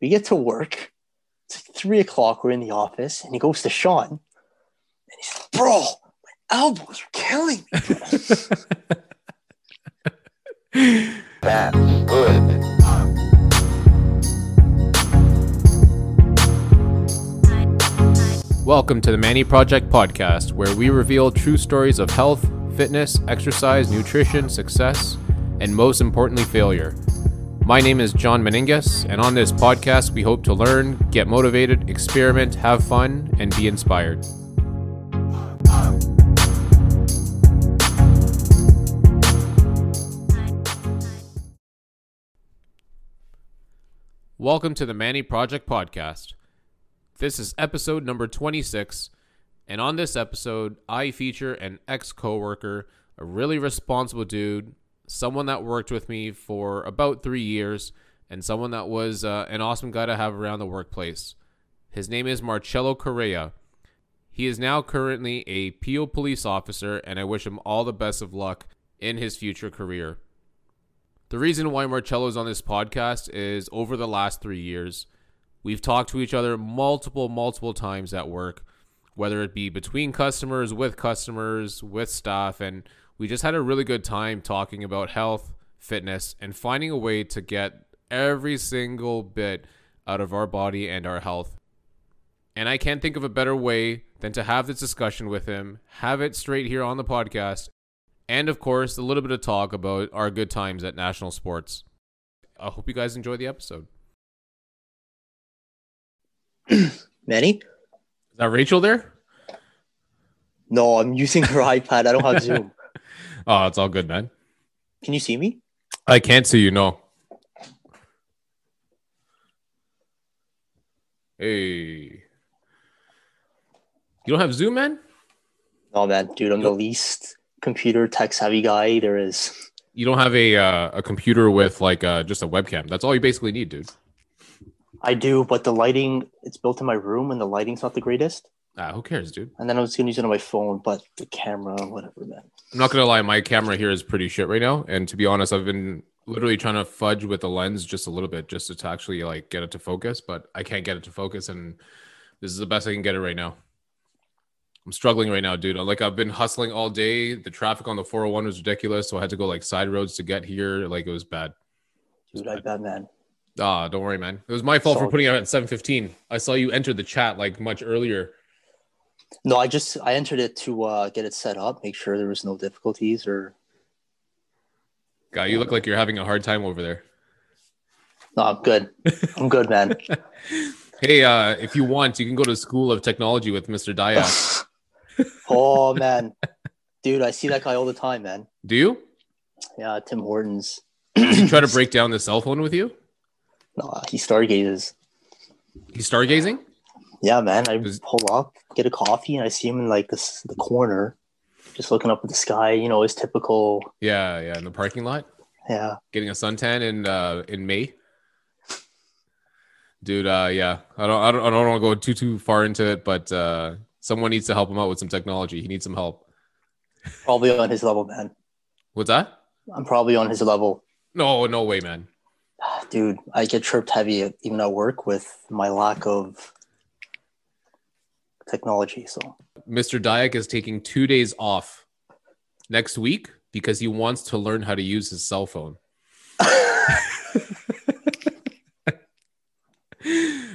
We get to work. It's like three o'clock. We're in the office, and he goes to Sean, and he says, "Bro, my elbows are killing me." Bad. Good. Welcome to the Manny Project podcast, where we reveal true stories of health, fitness, exercise, nutrition, success, and most importantly, failure. My name is John Meningus, and on this podcast, we hope to learn, get motivated, experiment, have fun, and be inspired. Welcome to the Manny Project podcast. This is episode number 26, and on this episode, I feature an ex coworker, a really responsible dude, someone that worked with me for about three years, and someone that was uh, an awesome guy to have around the workplace. His name is Marcello Correia. He is now currently a Peel police officer, and I wish him all the best of luck in his future career. The reason why Marcello's on this podcast is over the last three years, we've talked to each other multiple, multiple times at work, whether it be between customers, with customers, with staff, and we just had a really good time talking about health, fitness, and finding a way to get every single bit out of our body and our health. And I can't think of a better way than to have this discussion with him, have it straight here on the podcast, and of course, a little bit of talk about our good times at national sports. I hope you guys enjoy the episode. Manny? Is that Rachel there? No, I'm using her iPad. I don't have Zoom. Oh, it's all good, man. Can you see me? I can't see you, no. Hey. You don't have Zoom, man? No, man, dude, I'm the least computer tech savvy guy there is. You don't have a uh, a computer with like uh, just a webcam. That's all you basically need, dude. I do, but the lighting, it's built in my room and the lighting's not the greatest. Ah, who cares, dude? And then I was to use it on my phone, but the camera, whatever, man. I'm not gonna lie, my camera here is pretty shit right now. And to be honest, I've been literally trying to fudge with the lens just a little bit, just to actually like get it to focus, but I can't get it to focus, and this is the best I can get it right now. I'm struggling right now, dude. Like I've been hustling all day. The traffic on the 401 was ridiculous, so I had to go like side roads to get here. Like it was bad. Dude, I bet, man. Ah, don't worry, man. It was my fault for putting it at 7:15. I saw you enter the chat like much earlier. No, I just, I entered it to uh, get it set up, make sure there was no difficulties or, Guy, you look like you're having a hard time over there. no, I'm good. I'm good, man. Hey, uh, if you want, you can go to School of Technology with Mr. Dayak. oh, man. Dude, I see that guy all the time, man. Do you? Yeah, Tim Hortons. Does he try to break down the cell phone with you? No, he stargazes. He's stargazing? Yeah, man. I Does- pull up, get a coffee, and I see him in like this the corner, just looking up at the sky. You know, his typical. Yeah, yeah, in the parking lot, Yeah, getting a suntan in uh in May. Dude, uh yeah. I don't I don't I don't want to go too too far into it, but uh someone needs to help him out with some technology. He needs some help. probably on his level, man. What's that? I'm probably on his level, No, no way, man. dude. I get tripped heavy even at work with my lack of technology. So Mr. Dayak is taking two days off next week because he wants to learn how to use his cell phone. I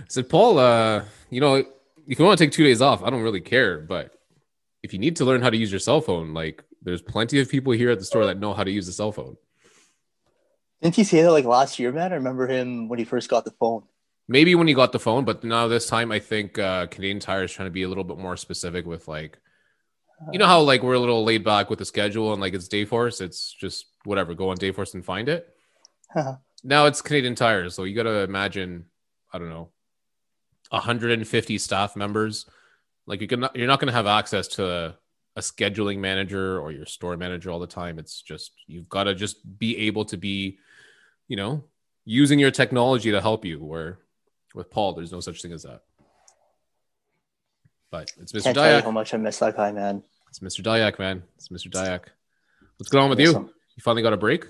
said, Paul, uh, you know, if you want to take two days off, I don't really care. But if you need to learn how to use your cell phone, like there's plenty of people here at the store that know how to use the cell phone. didn't he say that like last year, man? I remember him when he first got the phone. Maybe when he got the phone, but now this time I think uh, Canadian Tire is trying to be a little bit more specific with like, you know how like we're a little laid back with the schedule and like it's Dayforce, it's just whatever, go on Dayforce and find it. now it's Canadian Tire, so you got to imagine, I don't know, 150 staff members. Like you can, you're not going to have access to a, a scheduling manager or your store manager all the time. It's just you've got to just be able to be, you know, using your technology to help you. Where with Paul, there's no such thing as that. But it's Mr. Can't tell you how much I miss that guy, man. It's Mr. Dayak, man. It's Mr. Dayak. What's going on with you? him. You finally got a break?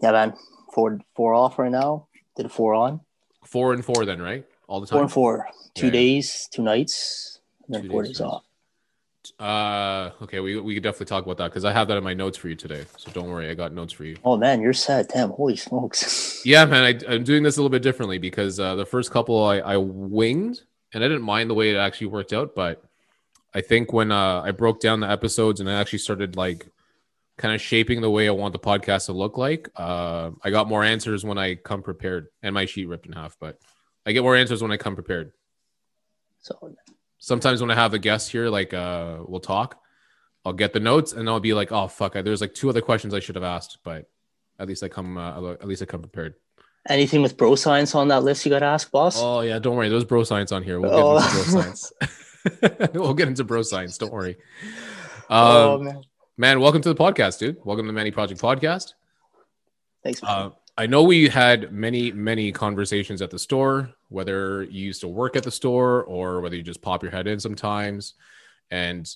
Yeah, man. Four four off right now. Did a four on. Four and four, then, right? All the time. Four and four, two Yeah. days, two nights, and then Two four days, days off. Uh, okay, we we could definitely talk about that because I have that in my notes for you today. So don't worry, I got notes for you. Oh man, you're sad. Damn, holy smokes. Yeah, man, I, I'm doing this a little bit differently because uh, the first couple I, I winged and I didn't mind the way it actually worked out, but I think when uh, I broke down the episodes and I actually started like kind of shaping the way I want the podcast to look like, uh, I got more answers when I come prepared and my sheet ripped in half, but I get more answers when I come prepared. so Sometimes when I have a guest here, like uh, we'll talk, I'll get the notes and I'll be like, oh fuck, I, there's like two other questions I should have asked, but at least I come uh, at least I come prepared. anything with bro science on that list you gotta ask, boss? Oh yeah, don't worry. There's bro science on here. We'll get Oh. into bro science. we'll get into bro science. Don't worry. Oh, Um, man. man, welcome to the podcast, dude. Welcome to the Manny Project Podcast. Thanks. man. Uh, I know we had many, many conversations at the store, whether you used to work at the store or whether you just pop your head in sometimes. And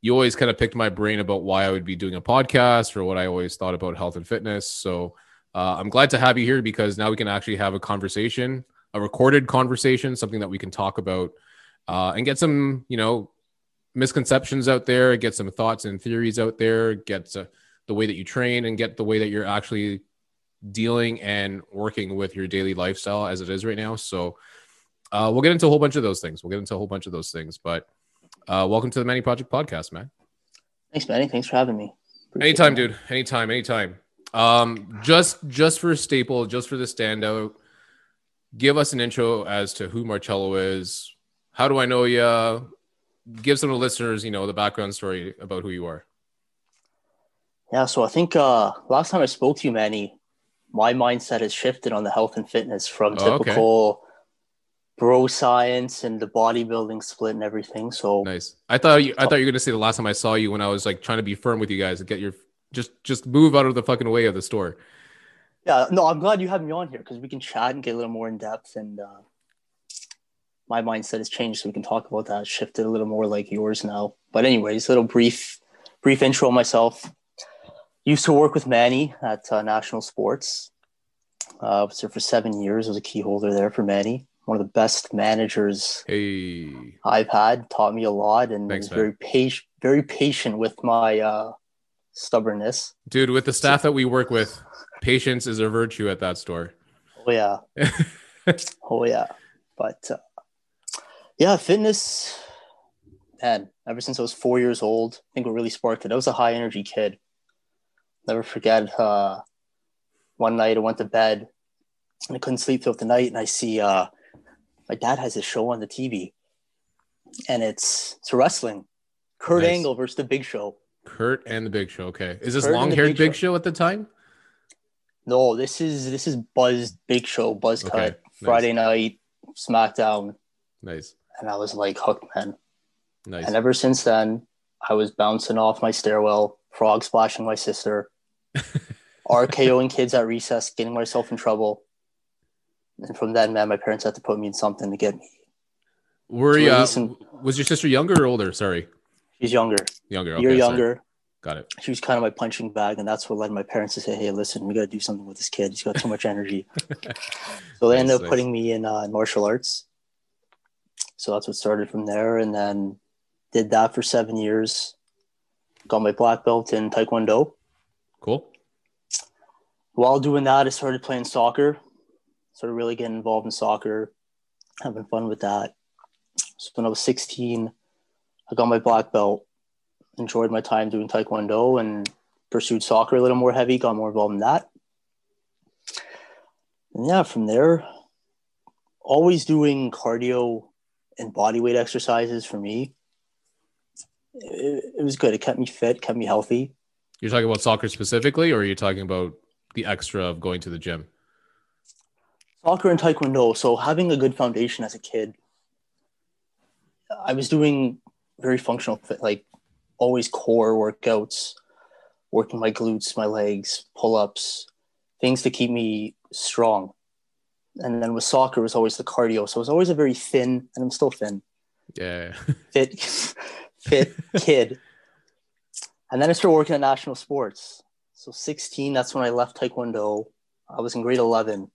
you always kind of picked my brain about why I would be doing a podcast or what I always thought about health and fitness. So uh, I'm glad to have you here because now we can actually have a conversation, a recorded conversation, something that we can talk about uh, and get some, you know, misconceptions out there, get some thoughts and theories out there, get uh, the way that you train and get the way that you're actually dealing and working with your daily lifestyle as it is right now. So uh, we'll get into a whole bunch of those things. We'll get into a whole bunch of those things. But uh, welcome to the Manny Project Podcast, man. Thanks, Manny. Thanks for having me. Appreciate Anytime, it. dude. Anytime, anytime. Um, just just for a staple, just for the standout, give us an intro as to who Marcello is. How do I know you? Give some of the listeners, you know, the background story about who you are. Yeah, so I think uh last time I spoke to you, Manny, my mindset has shifted on the health and fitness from Oh, okay. typical bro science and the bodybuilding split and everything. So Nice. I thought you, I thought you were gonna say the last time I saw you when I was like trying to be firm with you guys and get your just just move out of the fucking way of the store. yeah, no, I'm glad you have me on here because we can chat and get a little more in depth and uh my mindset has changed so we can talk about that. Shifted a little more like yours now. But anyways, a little brief brief intro on myself. Used to work with Manny at uh, National Sports. Uh, was there for seven years. Was a key holder there for Manny. One of the best managers Hey, I've had. Taught me a lot and Thanks, was very patient, very patient with my uh, stubbornness. dude, with the staff that we work with, patience is a virtue at that store. Oh yeah, oh yeah. But uh, yeah, fitness. Man, ever since I was four years old, I think what really sparked it. I was a high energy kid. Never forget. Uh, one night I went to bed and I couldn't sleep throughout the night, and I see uh, my dad has a show on the TV, and it's it's wrestling. Kurt Nice. Angle versus the Big Show. Kurt and the Big Show. Okay, is this Kurt and the long haired Big Big, Show. Show at the time? No, this is this is Buzz Big Show, Buzz Okay, Cut, nice. Friday night, SmackDown, Nice, and I was like hooked, man. nice. And ever since then, I was bouncing off my stairwell, frog splashing my sister, RKOing kids at recess, getting myself in trouble. And from then, man, my parents had to put me in something to get me. Were you? Uh, was your sister younger or older? Sorry, She's younger, younger. You're okay, sorry. younger. Got it. She was kind of my punching bag, and that's what led my parents to say, "Hey, listen, we got to do something with this kid. He's got too much energy." so they ended Nice, up nice. putting me in uh, martial arts. So that's what started from there, and then did that for seven years. Got my black belt in Taekwondo. Cool. While doing that, I started playing soccer. Started really getting involved in soccer, having fun with that. So when I was 16, I got my black belt. Enjoyed my time doing Taekwondo and pursued soccer a little more heavy. Got more involved in that. And yeah, from there, always doing cardio and body weight exercises for me. It, it was good. It kept me fit, kept me healthy. You're talking about soccer specifically, or are you talking about the extra of going to the gym? soccer and taekwondo. So having a good foundation as a kid i was doing very functional like always core workouts working my glutes my legs pull-ups things to keep me strong. And then with soccer it was always the cardio. So it was always a very thin and i'm still thin. Yeah. fit fit kid and then i started working at national sports so 16 that's when i left taekwondo i was in grade 11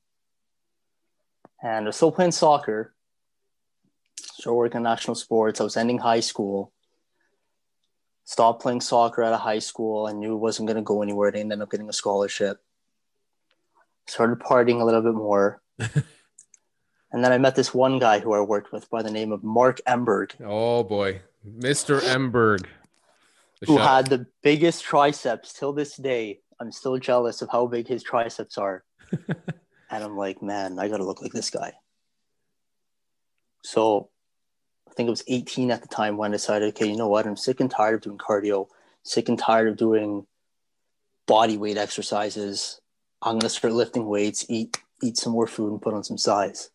and I was still playing soccer. Still working at national sports. I was ending high school. Stopped playing soccer out of high school. I knew it wasn't going to go anywhere. I ended up getting a scholarship. Started partying a little bit more. and then I met this one guy who I worked with by the name of Mark Emberg. Oh boy, Mr. Emberg. Who shot. had the biggest triceps till this day. I'm still jealous of how big his triceps are. and I'm like, man, I got to look like this guy. So I think it was 18 at the time when I decided, okay, you know what? I'm sick and tired of doing cardio, sick and tired of doing body weight exercises. I'm going to start lifting weights, eat eat some more food and put on some size.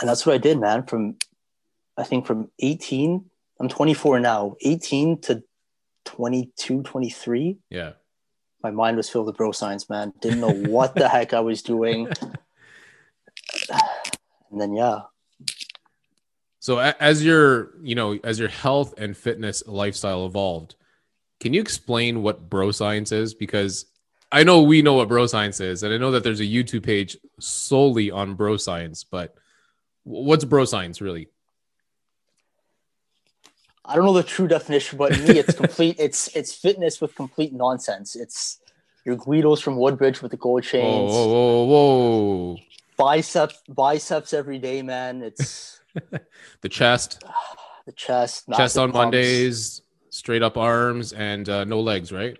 And that's what I did, man. From I think from 18, I'm 24 now, 18 to 22, 23. Yeah my mind was filled with bro science, man. Didn't know what the heck I was doing. And then yeah. So as your, you know, as your health and fitness lifestyle evolved, can you explain what bro science is? Because I know we know what bro science is, and I know that there's a YouTube page solely on bro science, but what's bro science really? I don't know the true definition, but me, it's complete. it's it's fitness with complete nonsense. It's your Guidos from Woodbridge with the gold chains. Whoa, whoa, whoa. Biceps, biceps every day, man. It's the chest, the chest, chest on pumps. Mondays, straight up arms, and uh, no legs, right?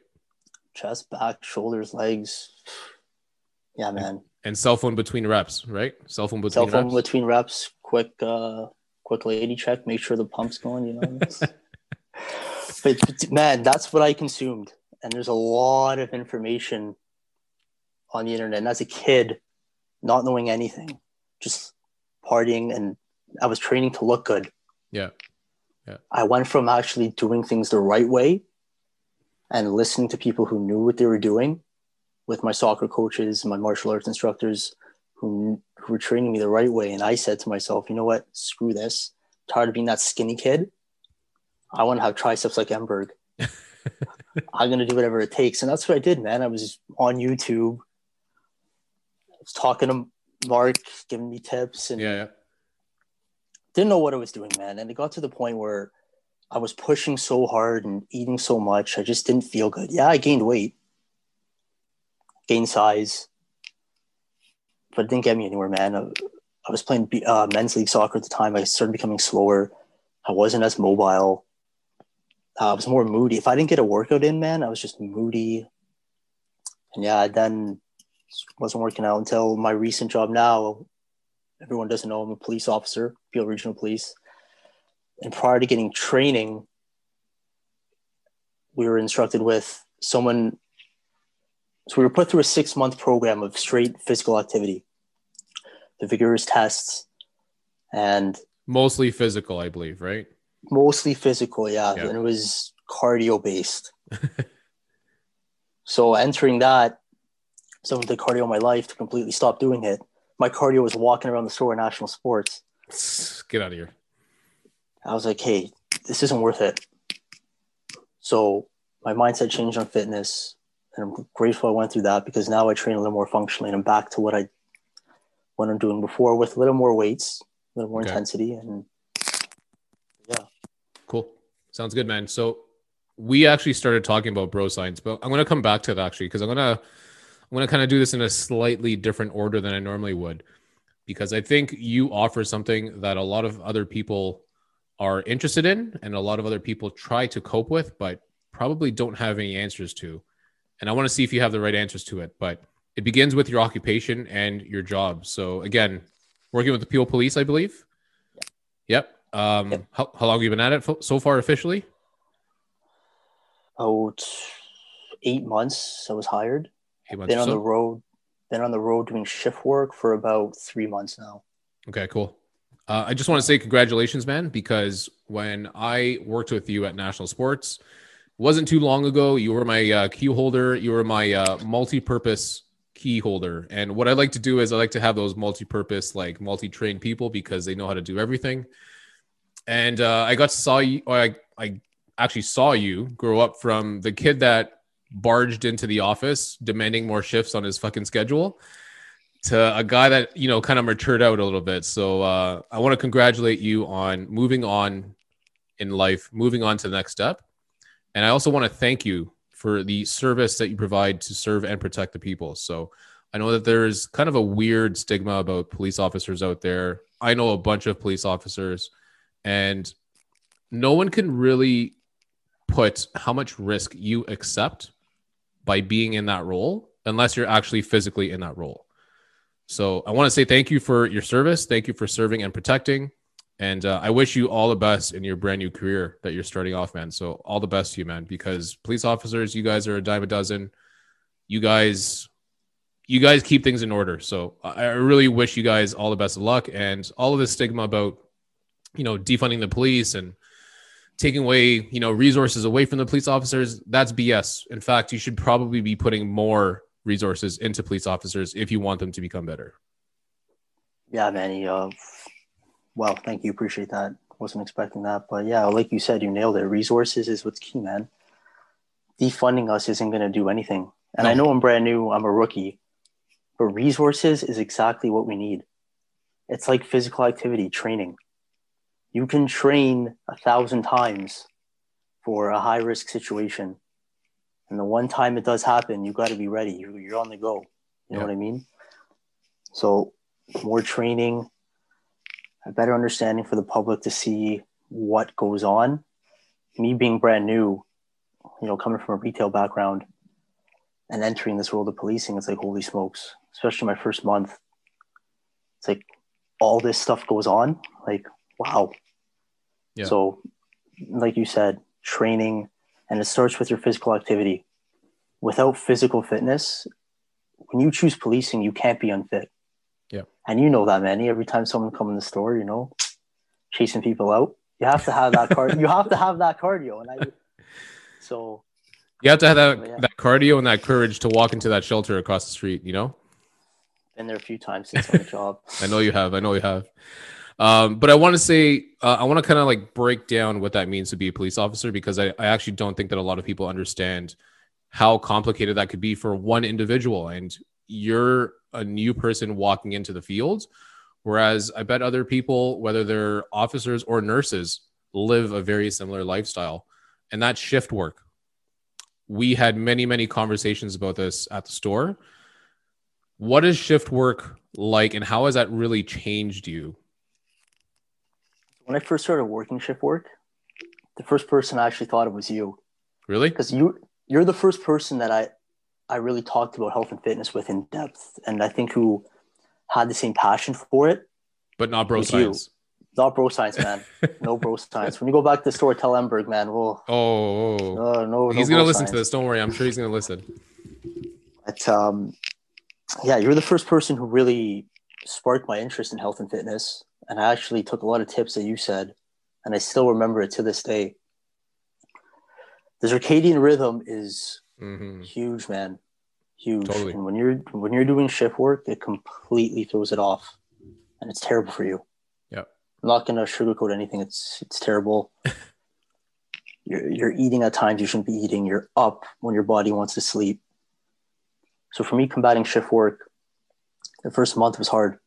Chest, back, shoulders, legs. Yeah, man. And cell phone between reps, right? Cell phone between cell phone reps. between reps. Quick, uh, quick lady check, make sure the pump's going, you know. but, but man, that's what I consumed. And there's a lot of information on the internet. And as a kid, not knowing anything, just partying and I was training to look good. Yeah. Yeah. I went from actually doing things the right way and listening to people who knew what they were doing with my soccer coaches, my martial arts instructors, who, who were training me the right way. And I said to myself, you know what? Screw this. tired of being that skinny kid. I want to have triceps like Emberg. I'm going to do whatever it takes. And that's what I did, man. I was on YouTube. I was talking to Mark, giving me tips. And yeah, yeah. didn't know what I was doing, man. And it got to the point where I was pushing so hard and eating so much. I just didn't feel good. Yeah, I gained weight, gained size, but it didn't get me anywhere, man. I, I was playing uh, men's league soccer at the time. I started becoming slower. I wasn't as mobile. Uh, I was more moody. If I didn't get a workout in, man, I was just moody. And yeah, I then wasn't working out until my recent job now. Everyone doesn't know I'm a police officer, Peel Regional Police. And prior to getting training, we were instructed with someone. So we were put through a six month program of straight physical activity the vigorous tests, and mostly physical, I believe, right? Mostly physical, yeah. yeah. And it was cardio based. so entering that, someone did cardio in my life to completely stop doing it. My cardio was walking around the store at National Sports. Get out of here. I was like, hey, this isn't worth it. So my mindset changed on fitness. And I'm grateful I went through that because now I train a little more functionally and I'm back to what I what I'm doing before with a little more weights, a little more okay. intensity, and yeah. Cool. Sounds good, man. So we actually started talking about bro science, but I'm going to come back to that actually because I'm going to I'm going to kind of do this in a slightly different order than I normally would because I think you offer something that a lot of other people are interested in and a lot of other people try to cope with but probably don't have any answers to. And I want to see if you have the right answers to it, but it begins with your occupation and your job. So again, working with the Peel Police, I believe. Yep. Um, yep. How, how long have you been at it so far officially? About eight months. I was hired. Eight months. Been on so? the road. Been on the road doing shift work for about three months now. Okay, cool. Uh, I just want to say congratulations, man, because when I worked with you at National Sports, wasn't too long ago. You were my uh, key holder. You were my uh, multi-purpose key holder. And what I like to do is I like to have those multi-purpose, like multi-trained people because they know how to do everything. And uh, I got to saw you, or I, I actually saw you grow up from the kid that barged into the office demanding more shifts on his fucking schedule to a guy that you know kind of matured out a little bit. So uh, I want to congratulate you on moving on in life, moving on to the next step, and I also want to thank you for the service that you provide to serve and protect the people. So I know that there's kind of a weird stigma about police officers out there. I know a bunch of police officers, and no one can really put how much risk you accept by being in that role unless you're actually physically in that role. So I want to say thank you for your service. Thank you for serving and protecting. And uh, I wish you all the best in your brand new career that you're starting off, man. So all the best to you, man, because police officers, you guys are a dime a dozen. You guys, you guys keep things in order. So I really wish you guys all the best of luck and all of this stigma about, you know, defunding the police and taking away, you know, resources away from the police officers. That's BS. In fact, you should probably be putting more resources into police officers if you want them to become better. Yeah, Manny. Uh, well, thank you. Appreciate that. Wasn't expecting that, but yeah, like you said, you nailed it. Resources is what's key, man. Defunding us isn't going to do anything. And no. I know I'm brand new. I'm a rookie, but resources is exactly what we need. It's like physical activity training. You can train a thousand times for a high risk situation and the one time it does happen, you got to be ready. You're, you're on the go. You know what I mean? So, more training, a better understanding for the public to see what goes on. Me being brand new, you know, coming from a retail background and entering this world of policing, it's like, holy smokes, especially my first month. It's like all this stuff goes on. Like, wow. Yeah. So, like you said, training, and it starts with your physical activity. Without physical fitness, when you choose policing, you can't be unfit. And you know that, many Every time someone come in the store, you know, chasing people out, you have to have that card. you have to have that cardio, and I. So. You have to have that, yeah. that cardio and that courage to walk into that shelter across the street. You know. Been there a few times since the job. I know you have. I know you have. Um, but I want to say, uh, I want to kind of like break down what that means to be a police officer because I, I actually don't think that a lot of people understand how complicated that could be for one individual. And you're a new person walking into the field. Whereas I bet other people, whether they're officers or nurses, live a very similar lifestyle. And that's shift work. We had many, many conversations about this at the store. What is shift work like, and how has that really changed you when I first started working shift work, the first person I actually thought it was you. Really? Because you you're the first person that I I really talked about health and fitness with in depth, and I think who had the same passion for it. But not bro science. You. Not bro science, man. no bro science. When you go back to the store, tell Emberg, man. We'll. Oh. oh. Uh, no. He's no gonna listen science. to this. Don't worry. I'm sure he's gonna listen. But um, yeah, you're the first person who really sparked my interest in health and fitness and I actually took a lot of tips that you said, and I still remember it to this day. The circadian rhythm is mm-hmm. huge, man, huge. Totally. And when you're when you're doing shift work, it completely throws it off, and it's terrible for you. Yeah, I'm not gonna sugarcoat anything. It's it's terrible. you're you're eating at times you shouldn't be eating. You're up when your body wants to sleep. So for me, combating shift work, the first month was hard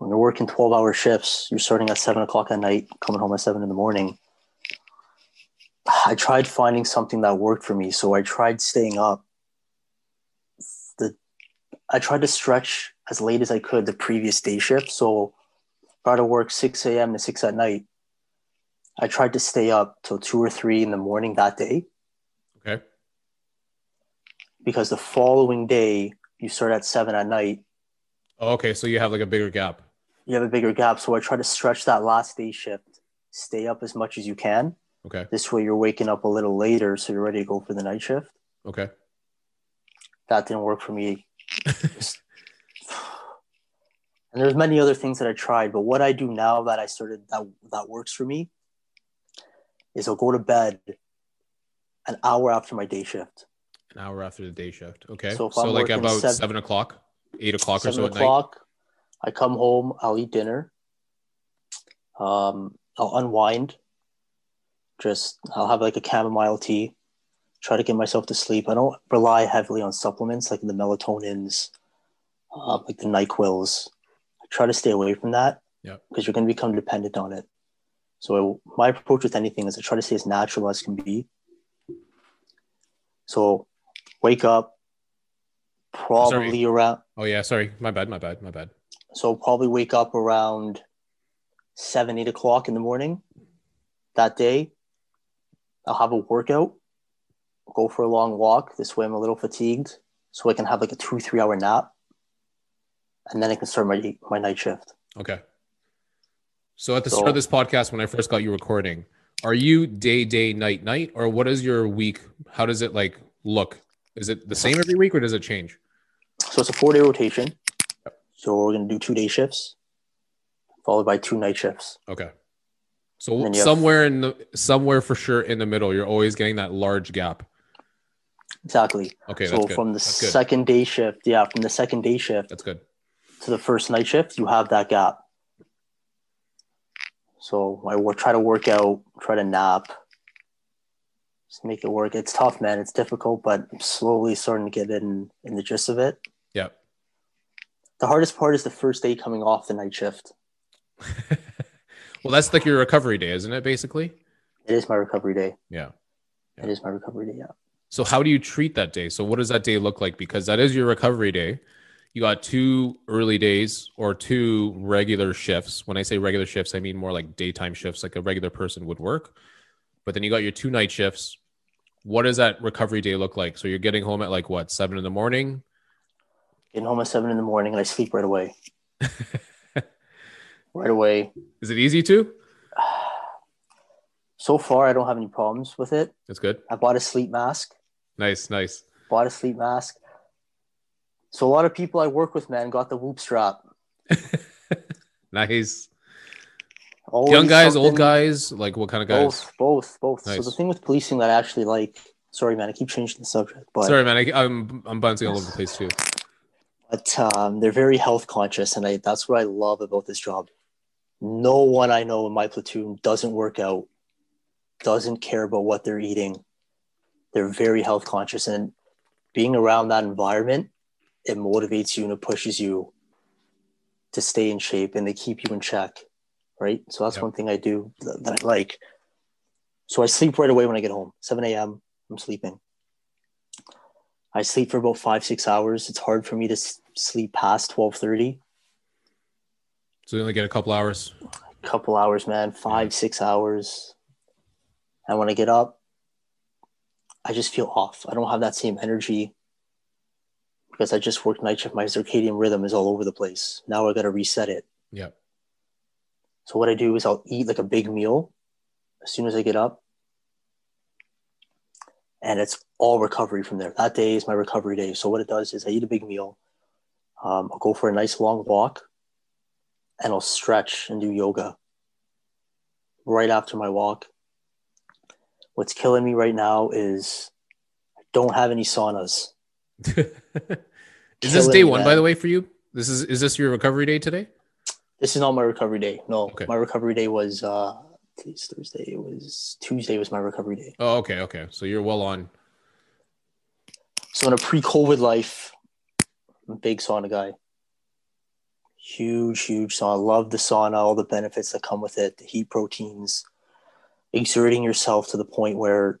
when you're working 12 hour shifts, you're starting at seven o'clock at night, coming home at seven in the morning. I tried finding something that worked for me. So I tried staying up. The I tried to stretch as late as I could the previous day shift. So I to work 6 a.m. to 6 at night. I tried to stay up till two or three in the morning that day. Okay. Because the following day you start at seven at night. Oh, okay, so you have like a bigger gap you have a bigger gap. So I try to stretch that last day shift, stay up as much as you can. Okay. This way you're waking up a little later, so you're ready to go for the night shift. Okay. That didn't work for me. and there's many other things that I tried, but what I do now that I started that that works for me is I'll go to bed an hour after my day shift. An hour after the day shift. Okay. So, so like about seven, seven, o'clock, eight o'clock or so at o'clock, night. I come home, I'll eat dinner. Um, I'll unwind. Just I'll have like a chamomile tea. Try to get myself to sleep. I don't rely heavily on supplements like the melatonins, uh, like the NyQuils. I try to stay away from that Yeah. because you're going to become dependent on it. So my approach with anything is I try to stay as natural as can be. So wake up probably around Oh yeah, sorry, my bad, my bad, my bad. so probably wake up around seven, eight o'clock in the morning that day. I'll have a workout, go for a long walk. This way I'm a little fatigued. So I can have like a two, three hour nap. And then I can start my my night shift. Okay. So at the So- start of this podcast, when I first got you recording, are you day, day, night, night, or what is your week? How does it like look? Is it the same every week, or does it change? So it's a four day rotation. So we're gonna do two day shifts, followed by two night shifts. Okay. So you have- somewhere in the somewhere for sure in the middle, you're always getting that large gap. Exactly. Okay, so good. from the That's good. second day shift, yeah, from the second day shift That's good. to the first night shift, you have that gap. So I will try to work out, try to nap, just make it work. It's tough, man. It's difficult, but I'm slowly starting to get in in the gist of it. Yeah. The hardest part is the first day coming off the night shift. well, that's like your recovery day, isn't it? Basically. It is my recovery day. Yeah. It is my recovery day. Yeah. So how do you treat that day? So what does that day look like? Because that is your recovery day. You got two early days or two regular shifts. When I say regular shifts, I mean more like daytime shifts, like a regular person would work. But then you got your two night shifts. What does that recovery day look like? So you're getting home at like what, seven in the morning? Getting home at seven in the morning and I sleep right away. right away. Is it easy to? So far, I don't have any problems with it. That's good. I bought a sleep mask. Nice, nice. bought a sleep mask. So a lot of people I work with, man, got the whoop strap. Nice. Always Young guys, old guys, like what kind of guys? Both, both, both. So the thing with policing that I actually like, sorry, man, I keep changing the subject, but Sorry, man. I, I'm I'm bouncing all over the place too. but um, they're very health conscious, and I, that's what I love about this job. No one I know in my platoon doesn't work out, doesn't care about what they're eating. They're very health conscious, and being around that environment, it motivates you and it pushes you to stay in shape, and they keep you in check, right? So that's Yep. one thing I do that, that I like. So I sleep right away when I get home. 7 a.m. I'm sleeping. I sleep for about five, six hours. It's hard for me to sleep past 12:30. So you only get a couple hours. A Couple hours, man. Five, six hours. And when I get up, I just feel off. I don't have that same energy because I just worked night shift. My circadian rhythm is all over the place. Now I got to reset it. Yeah. So what I do is I'll eat like a big meal as soon as I get up. And it's all recovery from there. That day is my recovery day. So what it does is I eat a big meal. Um, I'll go for a nice long walk and I'll stretch and do yoga right after my walk. What's killing me right now is I don't have any saunas. is this day one, by the way, for you? This is is this your recovery day today? This is not my recovery day. No, Okay. my recovery day was uh today's Thursday. It was Tuesday was my recovery day. Oh, okay, okay. So you're well on. So in a pre-COVID life, I'm a big sauna guy. Huge, huge sauna. Love the sauna, all the benefits that come with it, the heat proteins, exerting yourself to the point where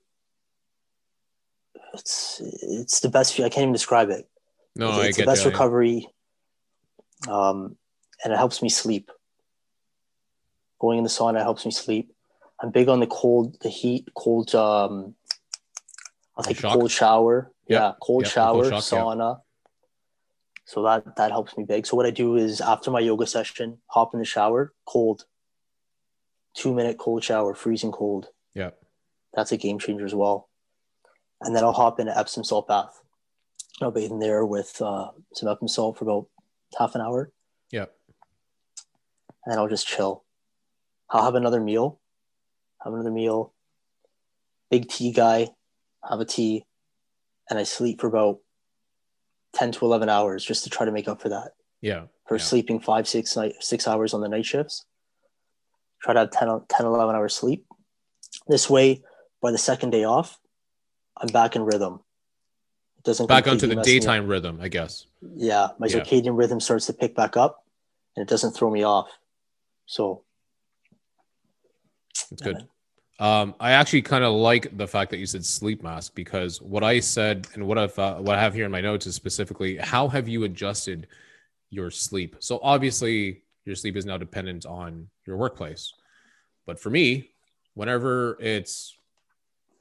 it's it's the best. I can't even describe it. No, it's I it's get the best that. recovery. Um, and it helps me sleep. Going in the sauna helps me sleep. I'm big on the cold, the heat, cold. Um, I'll take shock? a cold shower. Yep. Yeah, cold Yep, shower, cold shock, sauna. So that that helps me big. So what I do is after my yoga session, hop in the shower, cold. Two minute cold shower, freezing cold. Yeah. That's a game changer as well. And then I'll hop in an Epsom salt bath. I'll bathe in there with uh, some Epsom salt for about half an hour, Yeah. and then I'll just chill. I'll have another meal, have another meal. Big tea guy, have a tea, and I sleep for about ten to eleven hours just to try to make up for that. Yeah. For yeah. sleeping five, six night, six hours on the night shifts. Try to have 10, 10, 11 hours sleep. This way, by the second day off, I'm back in rhythm. It doesn't Back onto the mess me up. daytime rhythm, I guess. Yeah, my Yeah. circadian rhythm starts to pick back up, and it doesn't throw me off. So It's good. Um, I actually kind of like the fact that you said sleep mask because what I said and what I've uh, what I have here in my notes is specifically how have you adjusted your sleep? So obviously your sleep is now dependent on your workplace, but for me, whenever it's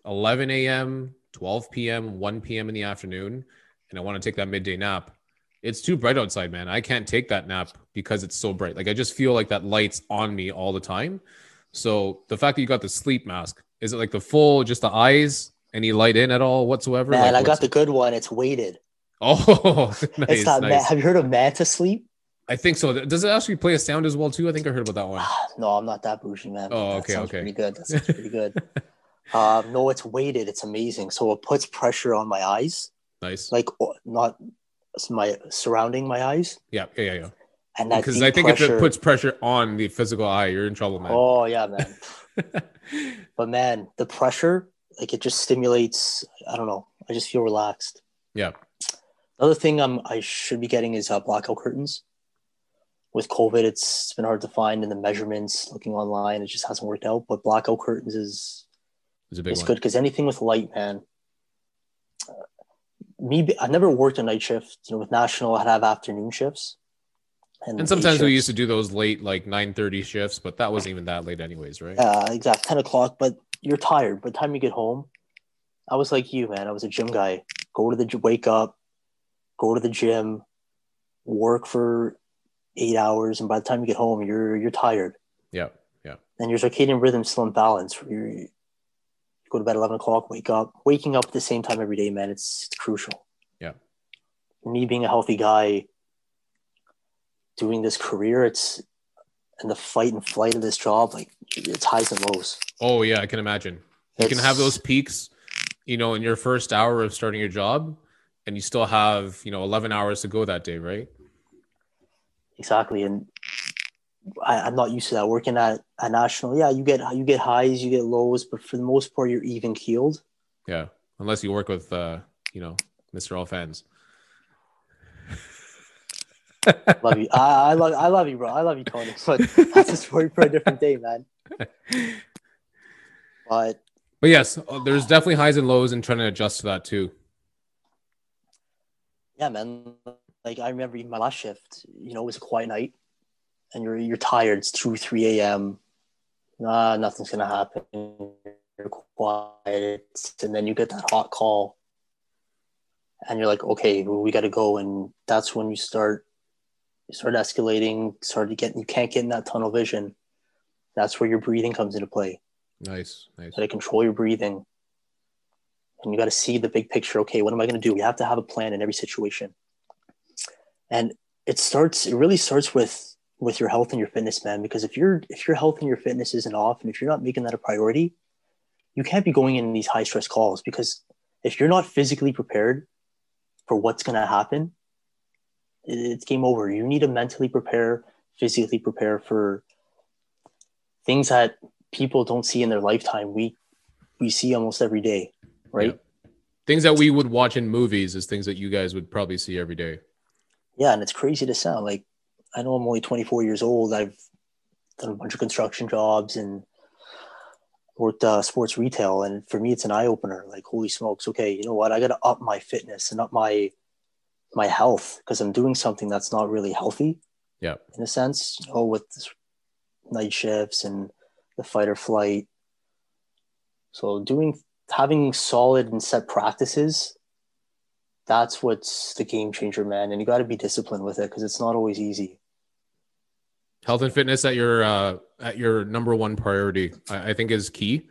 11 a.m., 12 p.m., 1 p.m. in the afternoon, and I want to take that midday nap, it's too bright outside, man. I can't take that nap because it's so bright. Like I just feel like that light's on me all the time. So the fact that you got the sleep mask, is it like the full, just the eyes, any light in at all whatsoever? man, Like, I got the good one. It's weighted. Oh, nice, it's not. nice. Ma- have you heard of Manta Sleep? I think so. Does it actually play a sound as well too? I think I heard about that one. no, I'm not that bougie, man. Oh, okay, okay. Pretty good. That sounds pretty good. um, no, it's weighted. It's amazing. So it puts pressure on my eyes, Nice. like not my surrounding my eyes, Yeah, yeah, yeah, yeah. And that Because I think pressure. if it puts pressure on the physical eye, you're in trouble, man. oh yeah, man. But man, the pressure, like it just stimulates. I don't know. I just feel relaxed. yeah. Another thing I'm I should be getting is uh, blackout curtains. With COVID, it's, it's been hard to find in the measurements. Looking online, it just hasn't worked out. But blackout curtains is It's a big is one. good because anything with light, man. uh, Me, I never worked a night shift. You know, with national, I'd have afternoon shifts. And sometimes we used to do those late, like 9:30 shifts, but that wasn't even that late, anyways, right? uh, exact ten o'clock. But you're tired. By the time you get home, I was like you, man. I was a gym guy. Go to the wake up, go to the gym, work for eight hours, and by the time you get home, you're you're tired. Yeah, yeah. And your circadian rhythm's still in balance. You go to bed eleven o'clock, wake up. Waking up at the same time every day, man, it's, it's crucial. Yeah. Me being a healthy guy, doing this career, it's and the fight and flight of this job, like it's highs and lows. Oh yeah, I can imagine. You can have those peaks, you know, in your first hour of starting your job, and you still have, you know, 11 hours to go that day, right? exactly and I, i'm not used to that working at a national yeah you get you get highs you get lows but for the most part you're even keeled Yeah, unless you work with, uh, you know, Mr. All Fans. Love you. I, I love i love you bro. I love you tony but that's a story for a different day man. But But yes, uh, there's definitely highs and lows, and trying to adjust to that too. yeah man. Like i remember even my last shift you know it was a quiet night and you're you're tired. It's 2 3 a.m nah nothing's gonna happen. You're quiet. And then you get that hot call and you're like okay well, we got to go. And that's when you start you start escalating start to get you can't get in that tunnel vision that's where your breathing comes into play. Nice, nice. you got to control your breathing. And you got to see the big picture. Okay what am i going to do? You have to have a plan in every situation. And it starts it really starts with with your health and your fitness man because if your if your health and your fitness isn't off and if you're not making that a priority you can't be going in these high stress calls because if you're not physically prepared for what's going to happen it's game over. You need to mentally prepare physically prepare for things that people don't see in their lifetime. We we see almost every day right? Things that we would watch in movies is things that you guys would probably see every day. yeah and it's crazy to sound like i know i'm only 24 years old. I've done a bunch of construction jobs and worked uh, sports retail and for me it's an eye-opener. Like holy smokes okay you know what? I gotta up my fitness and up my my health because i'm doing something that's not really healthy Yeah. in a sense you know with this night shifts and the fight or flight so doing having solid and set practices that's what's the game changer, man. And you got to be disciplined with it because it's not always easy. Health and fitness at your uh, at your number one priority, I, I think, is key.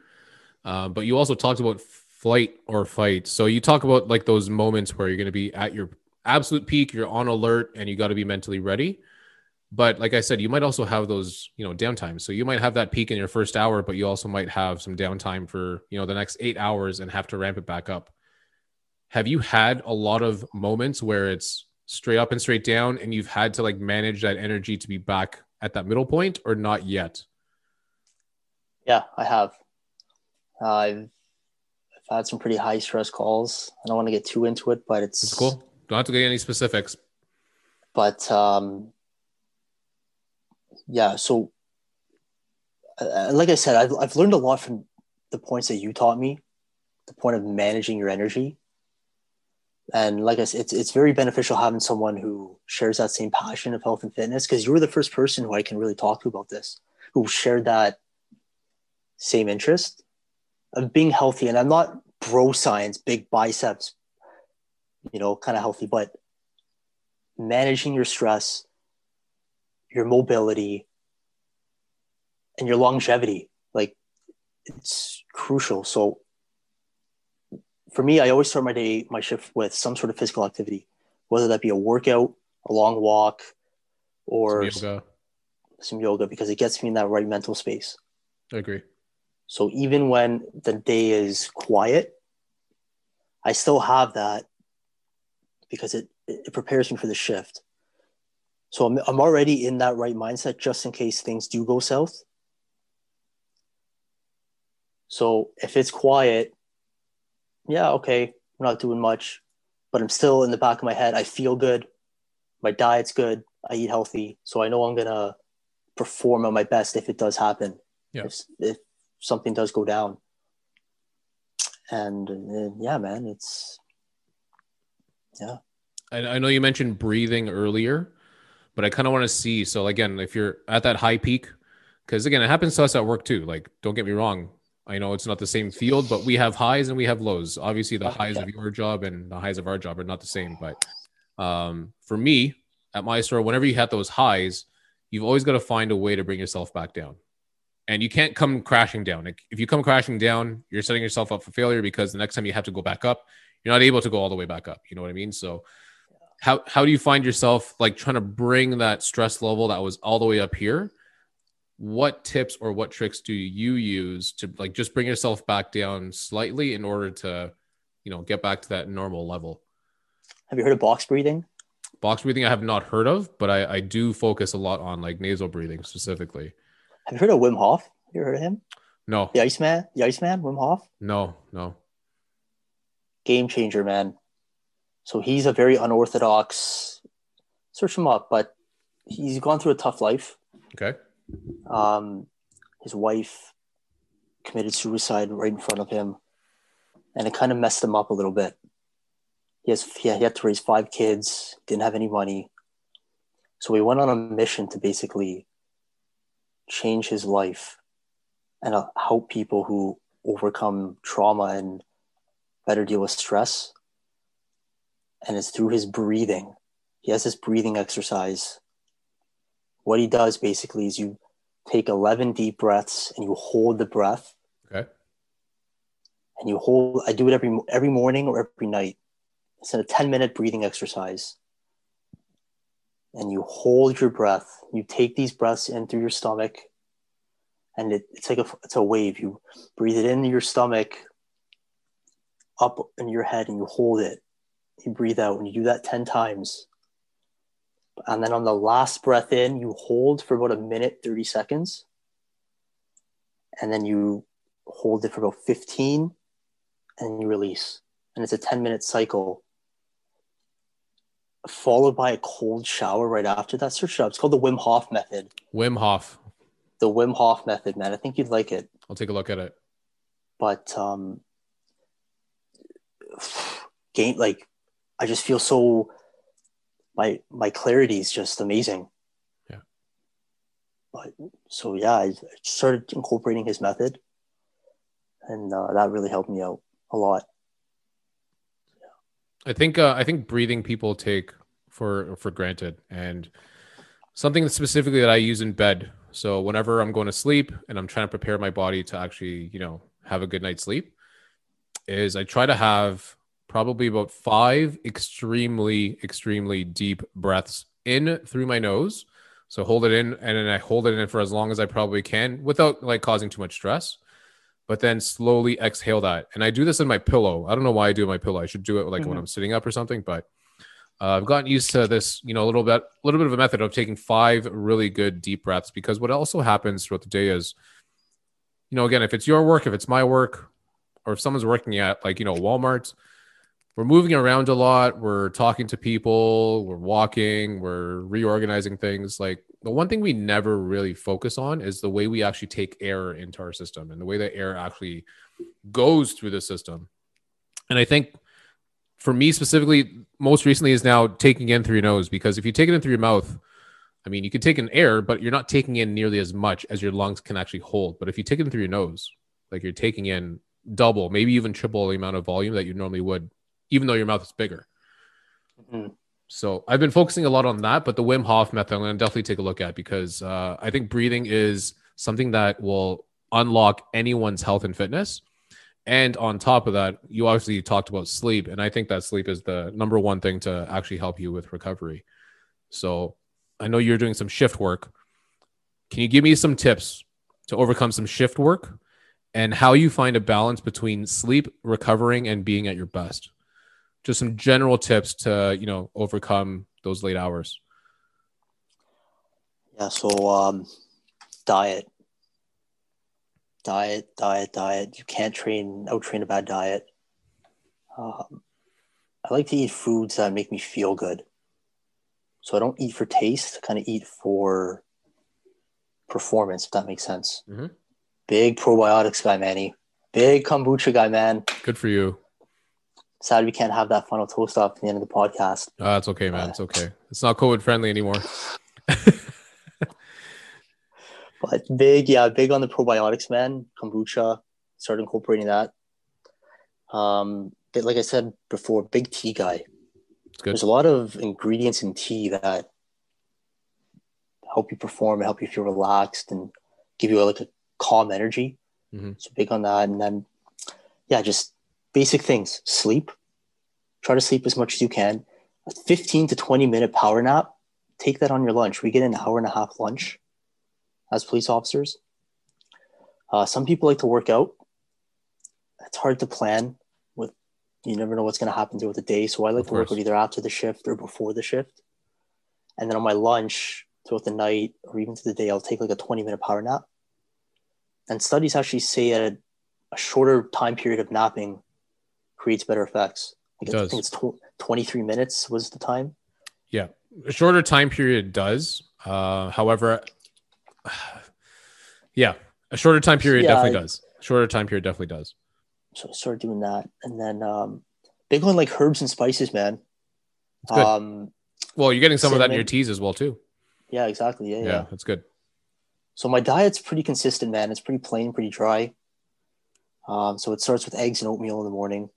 Uh, but you also talked about flight or fight. So you talk about like those moments where you're going to be at your absolute peak, you're on alert, and you got to be mentally ready. But like I said, you might also have those, you know, downtime. So you might have that peak in your first hour, but you also might have some downtime for, you know, the next eight hours and have to ramp it back up. Have you had a lot of moments where it's straight up and straight down and you've had to like manage that energy to be back at that middle point or not yet? Yeah, I have. Uh, I've, I've had some pretty high stress calls. I don't want to get too into it, but it's It's cool. Don't have to get any specifics. But um, yeah, so uh, like I said, I've I've learned a lot from the points that you taught me. The point of managing your energy, and like I said, it's it's very beneficial having someone who shares that same passion of health and fitness because you were the first person who I can really talk to about this, who shared that same interest of being healthy. And I'm not bro science, big biceps, you know, kind of healthy, but managing your stress, your mobility, and your longevity. Like it's crucial. So for me, I always start my day, my shift with some sort of physical activity, whether that be a workout, a long walk, or Some yoga. some yoga, because it gets me in that right mental space. I agree. So even when the day is quiet, I still have that because it, it prepares me for the shift. So I'm, I'm already in that right mindset just in case things do go south. So if it's quiet, yeah, okay, I'm not doing much, but I'm still in the back of my head. I feel good. My diet's good. I eat healthy. So I know I'm going to perform at my best if it does happen. Yeah. If, if something does go down. And uh, yeah, man, it's, yeah. I, I know you mentioned breathing earlier, but I kind of want to see. So again, if you're at that high peak, because again, it happens to us at work too. Like, don't get me wrong. I know it's not the same field, but we have highs and we have lows. Obviously, the highs yeah. of your job and the highs of our job are not the same. But um, for me, at my store, whenever you have those highs, you've always got to find a way to bring yourself back down. And you can't come crashing down. Like, if you come crashing down, you're setting yourself up for failure because the next time you have to go back up, you're not able to go all the way back up. You know what I mean? So, how how do you find yourself like trying to bring that stress level that was all the way up here? What tips or what tricks do you use to like just bring yourself back down slightly in order to, you know, get back to that normal level? Have you heard of box breathing? Box breathing I have not heard of, but I, I do focus a lot on like nasal breathing specifically. Have you heard of Wim Hof? You heard of him? No, The Iceman? The Iceman, Wim Hof? no, no. Game changer, man. So he's a very unorthodox, search him up, but he's gone through a tough life. Okay. Um, his wife committed suicide right in front of him, and it kind of messed him up a little bit. He has he had to raise five kids, didn't have any money, so he went on a mission to basically change his life and uh, help people who overcome trauma and better deal with stress. And it's through his breathing. He has this breathing exercise. What he does basically is you take 11 deep breaths and you hold the breath. Okay. and you hold i do it every every morning or every night. It's a 10 minute breathing exercise. And you hold your breath. You take these breaths in through your stomach. And it, it's like a it's a wave. You breathe it into your stomach up in your head and you hold it you breathe out and you do that 10 times and then on the last breath in, you hold for about a minute, 30 seconds. And then you hold it for about 15 and you release. And it's a 10 minute cycle, followed by a cold shower right after that. Search it up. It's called the Wim Hof method. Wim Hof. The Wim Hof method, man. I think you'd like it. I'll take a look at it. But um, gain, like, I just feel so my my clarity is just amazing. Yeah. But so yeah, I started incorporating his method, and uh, that really helped me out a lot. Yeah. I think uh, I think breathing people take for for granted, and something specifically that I use in bed. So whenever I'm going to sleep and I'm trying to prepare my body to actually, you know, have a good night's sleep, is I try to have probably about five extremely extremely deep breaths in through my nose. So hold it in, and then I hold it in for as long as I probably can without like causing too much stress but then slowly exhale that. And I do this in my pillow. I don't know why I do it in my pillow. I should do it like when Mhm. I'm sitting up or something, but uh, I've gotten used to this, you know, a little bit, a little bit of a method of taking five really good deep breaths. Because what also happens throughout the day is, you know, again, if it's your work, if it's my work, or if someone's working at like you know Walmart, we're moving around a lot. We're talking to people. We're walking. We're reorganizing things. Like the one thing we never really focus on is the way we actually take air into our system and the way that air actually goes through the system. And I think for me specifically, most recently is now taking in through your nose because if you take it in through your mouth, I mean, you can take in air, but you're not taking in nearly as much as your lungs can actually hold. But if you take it in through your nose, like you're taking in double, maybe even triple the amount of volume that you normally would, even though your mouth is bigger. Mm-hmm. So I've been focusing a lot on that, but the Wim Hof method, I'm going to definitely take a look at because uh, I think breathing is something that will unlock anyone's health and fitness. And on top of that, you obviously talked about sleep, and I think that sleep is the number one thing to actually help you with recovery. So I know you're doing some shift work. Can you give me some tips to overcome some shift work and how you find a balance between sleep, recovering, and being at your best? Just some general tips to, you know, overcome those late hours. Yeah, so um diet diet, diet, diet. You can't train out train a bad diet. Um, I like to eat foods that make me feel good. So I don't eat for taste, kind of eat for performance, if that makes sense. Mm-hmm. Big probiotics guy, Manny. Big kombucha guy, man. Good for you. Sad we can't have that final toast off at the end of the podcast. Oh, that's okay, man. Uh, it's okay. It's not COVID friendly anymore. But big, yeah, big on the probiotics, man. Kombucha, start incorporating that. Um, but like I said before, big tea guy. There's a lot of ingredients in tea that help you perform, help you feel relaxed, and give you a, like a calm energy. Mm-hmm. So big on that, and then yeah, just basic things: sleep. Try to sleep as much as you can. A 15 to 20 minute power nap. Take that on your lunch. We get an hour and a half lunch as police officers. Uh, some people like to work out. It's hard to plan with you never know what's going to happen throughout the day. So I like to work out either after the shift or before the shift. And then on my lunch throughout the night or even through the day, I'll take like a 20 minute power nap. And studies actually say that a shorter time period of napping creates better effects. Like I think it's tw- 23 minutes was the time. Yeah. A shorter time period does. Uh, however, yeah, a shorter time period yeah, definitely I, does. Shorter time period definitely does. So I started doing that, and then um, big on like herbs and spices, man. Um, well, you're getting some cinnamon. of that in your teas as well too. Yeah, exactly. Yeah, yeah, yeah, that's good. So my diet's pretty consistent, man. It's pretty plain, pretty dry. Um, so it starts with eggs and oatmeal in the morning.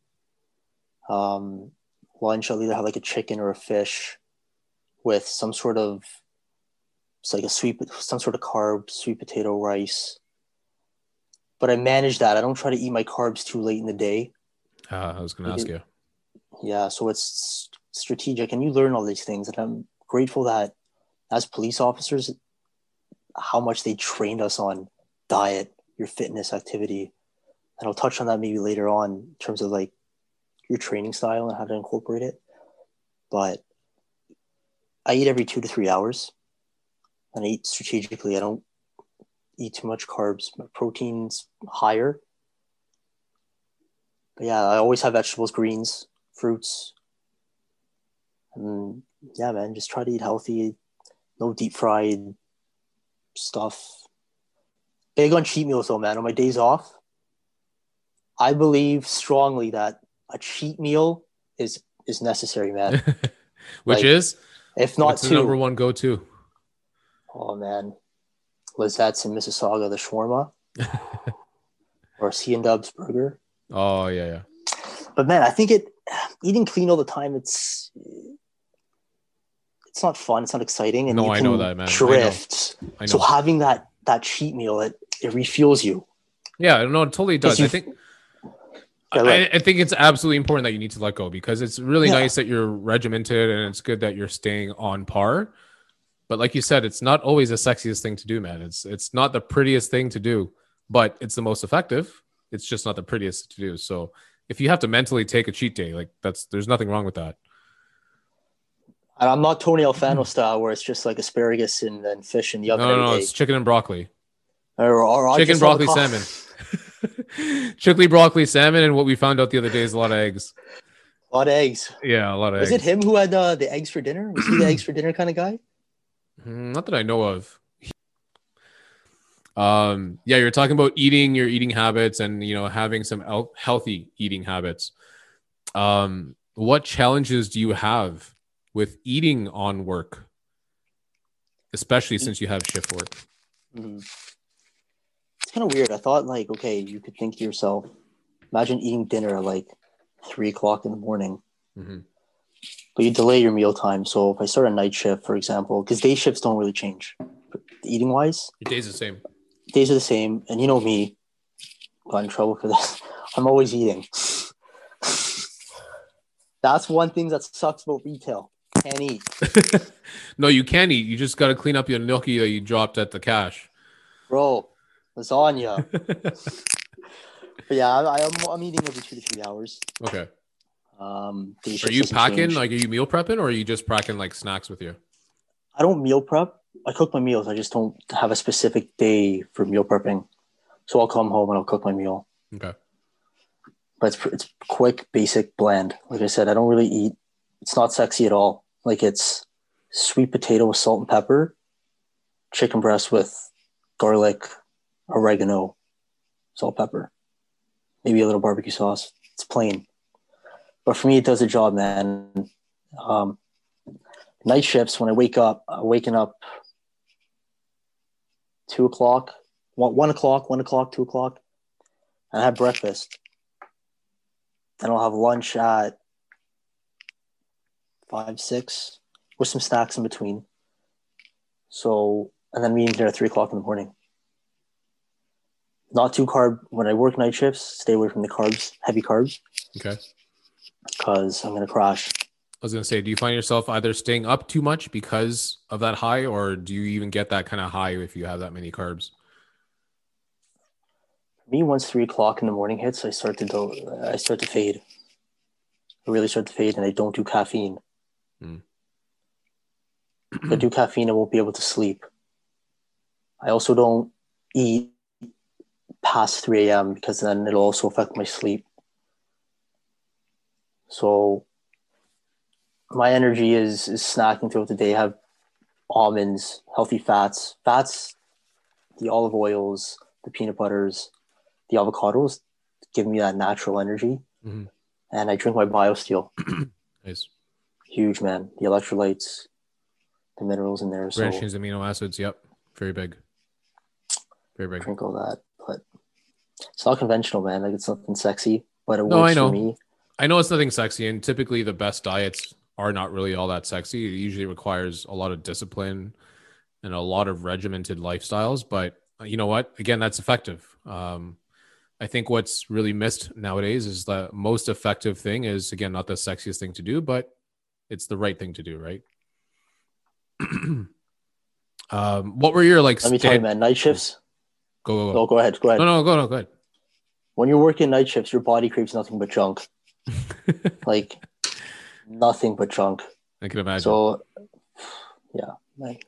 Um, lunch, I'll either have like a chicken or a fish with some sort of it's like a sweet, some sort of carb, sweet potato rice. But I manage that. I don't try to eat my carbs too late in the day. Uh, I was going to ask you. Yeah, so it's strategic, and you learn all these things. And I'm grateful that as police officers, how much they trained us on diet, your fitness, activity. And I'll touch on that maybe later on in terms of like your training style and how to incorporate it. But I eat every two to three hours and I eat strategically. I don't eat too much carbs. My protein's higher. But yeah, I always have vegetables, greens, fruits. And yeah, man, just try to eat healthy, no deep fried stuff. Big on cheat meals though, man. On my days off, I believe strongly that a cheat meal is is necessary, man. Which like, is if not two, number one go to. Oh man, Lizette's in Mississauga, the shawarma, or C and Dub's burger. Oh yeah, yeah. But man, I think it eating clean all the time. It's it's not fun. It's not exciting, and no, I know that man. Drift. I know. I know. So having that that cheat meal, it it refuels you. Yeah, no, it totally does. I think. I, I, think it's absolutely important that you need to let go because it's really yeah. nice that you're regimented and it's good that you're staying on par. But like you said, it's not always the sexiest thing to do, man. It's it's not the prettiest thing to do, but it's the most effective. It's just not the prettiest to do. So if you have to mentally take a cheat day, like that's there's nothing wrong with that. And I'm not Tony Alfano style where it's just like asparagus and then fish in the oven. No, no, no it's chicken and broccoli. Or, or chicken, broccoli, salmon. Chickley, broccoli, salmon, and what we found out the other day is a lot of eggs. A lot of eggs. Yeah, a lot of Was eggs. it him who had uh, the eggs for dinner? Was he the eggs for dinner kind of guy? Mm, Not that I know of. Um, yeah, you're talking about eating your eating habits and you know having some healthy eating habits. Um, what challenges do you have with eating on work, especially since you have shift work? Mhm. It's kind of weird. I thought like, okay, you could think to yourself, imagine eating dinner at like three o'clock in the morning, Mhm. but you delay your meal time. So if I start a night shift, for example, because day shifts don't really change, eating wise, Your day's are the same. days are the same. And you know me, got in trouble for this. I'm always eating. That's one thing that sucks about retail. Can't eat. no, you can eat. You just got to clean up your gnocchi that you dropped at the cash. Bro, lasagna. But yeah, I, I'm, I'm eating every two to three hours. okay. Um, Are you packing? change. Like, are you meal prepping, or are you just packing like snacks with you? I don't meal prep. I cook my meals. I just don't have a specific day for meal prepping. So I'll come home and I'll cook my meal. Okay. But it's it's quick, basic, bland. Like I said, I don't really eat. It's not sexy at all. Like it's sweet potato with salt and pepper, chicken breast with garlic, oregano, salt, pepper, maybe a little barbecue sauce. It's plain. But for me, it does the job, man. Um, night shifts when I wake up, I'm waking up two o'clock, one, one o'clock, one o'clock, two o'clock, and I have breakfast. Then I'll have lunch at five, six, with some snacks in between. So, and then we eat dinner at three o'clock in the morning. Not too carb. When I work night shifts, stay away from the carbs, heavy carbs, Okay. because I'm gonna crash. I was gonna say, do you find yourself either staying up too much because of that high, or do you even get that kind of high if you have that many carbs? me once three o'clock in the morning hits i start to do, i start to fade i really start to fade and i don't do caffeine Mm. if i do caffeine i won't be able to sleep i also don't eat past 3 a.m because then it'll also affect my sleep so my energy is is snacking throughout the day I have almonds healthy fats fats the olive oils the peanut butters the avocados give me that natural energy. Mhm. And I drink my BioSteel. Nice. Huge, man. The electrolytes, the minerals in there. So chains amino acids. Yep. Very big. Very big. drink all that. But it's not conventional, man. Like it's nothing sexy, but it No, works I know. for me. I know it's nothing sexy, and typically the best diets are not really all that sexy. It usually requires a lot of discipline and a lot of regimented lifestyles. But uh, you know what? Again, that's effective. Um, I think what's really missed nowadays is the most effective thing is again not the sexiest thing to do, but it's the right thing to do, right? um, what were your like? Let me tell you, stand- man, night shifts. Go go go. go ahead. Go ahead. No no go no go ahead. When you're working night shifts, your body craves nothing but junk. like nothing but junk. I can imagine. So yeah, like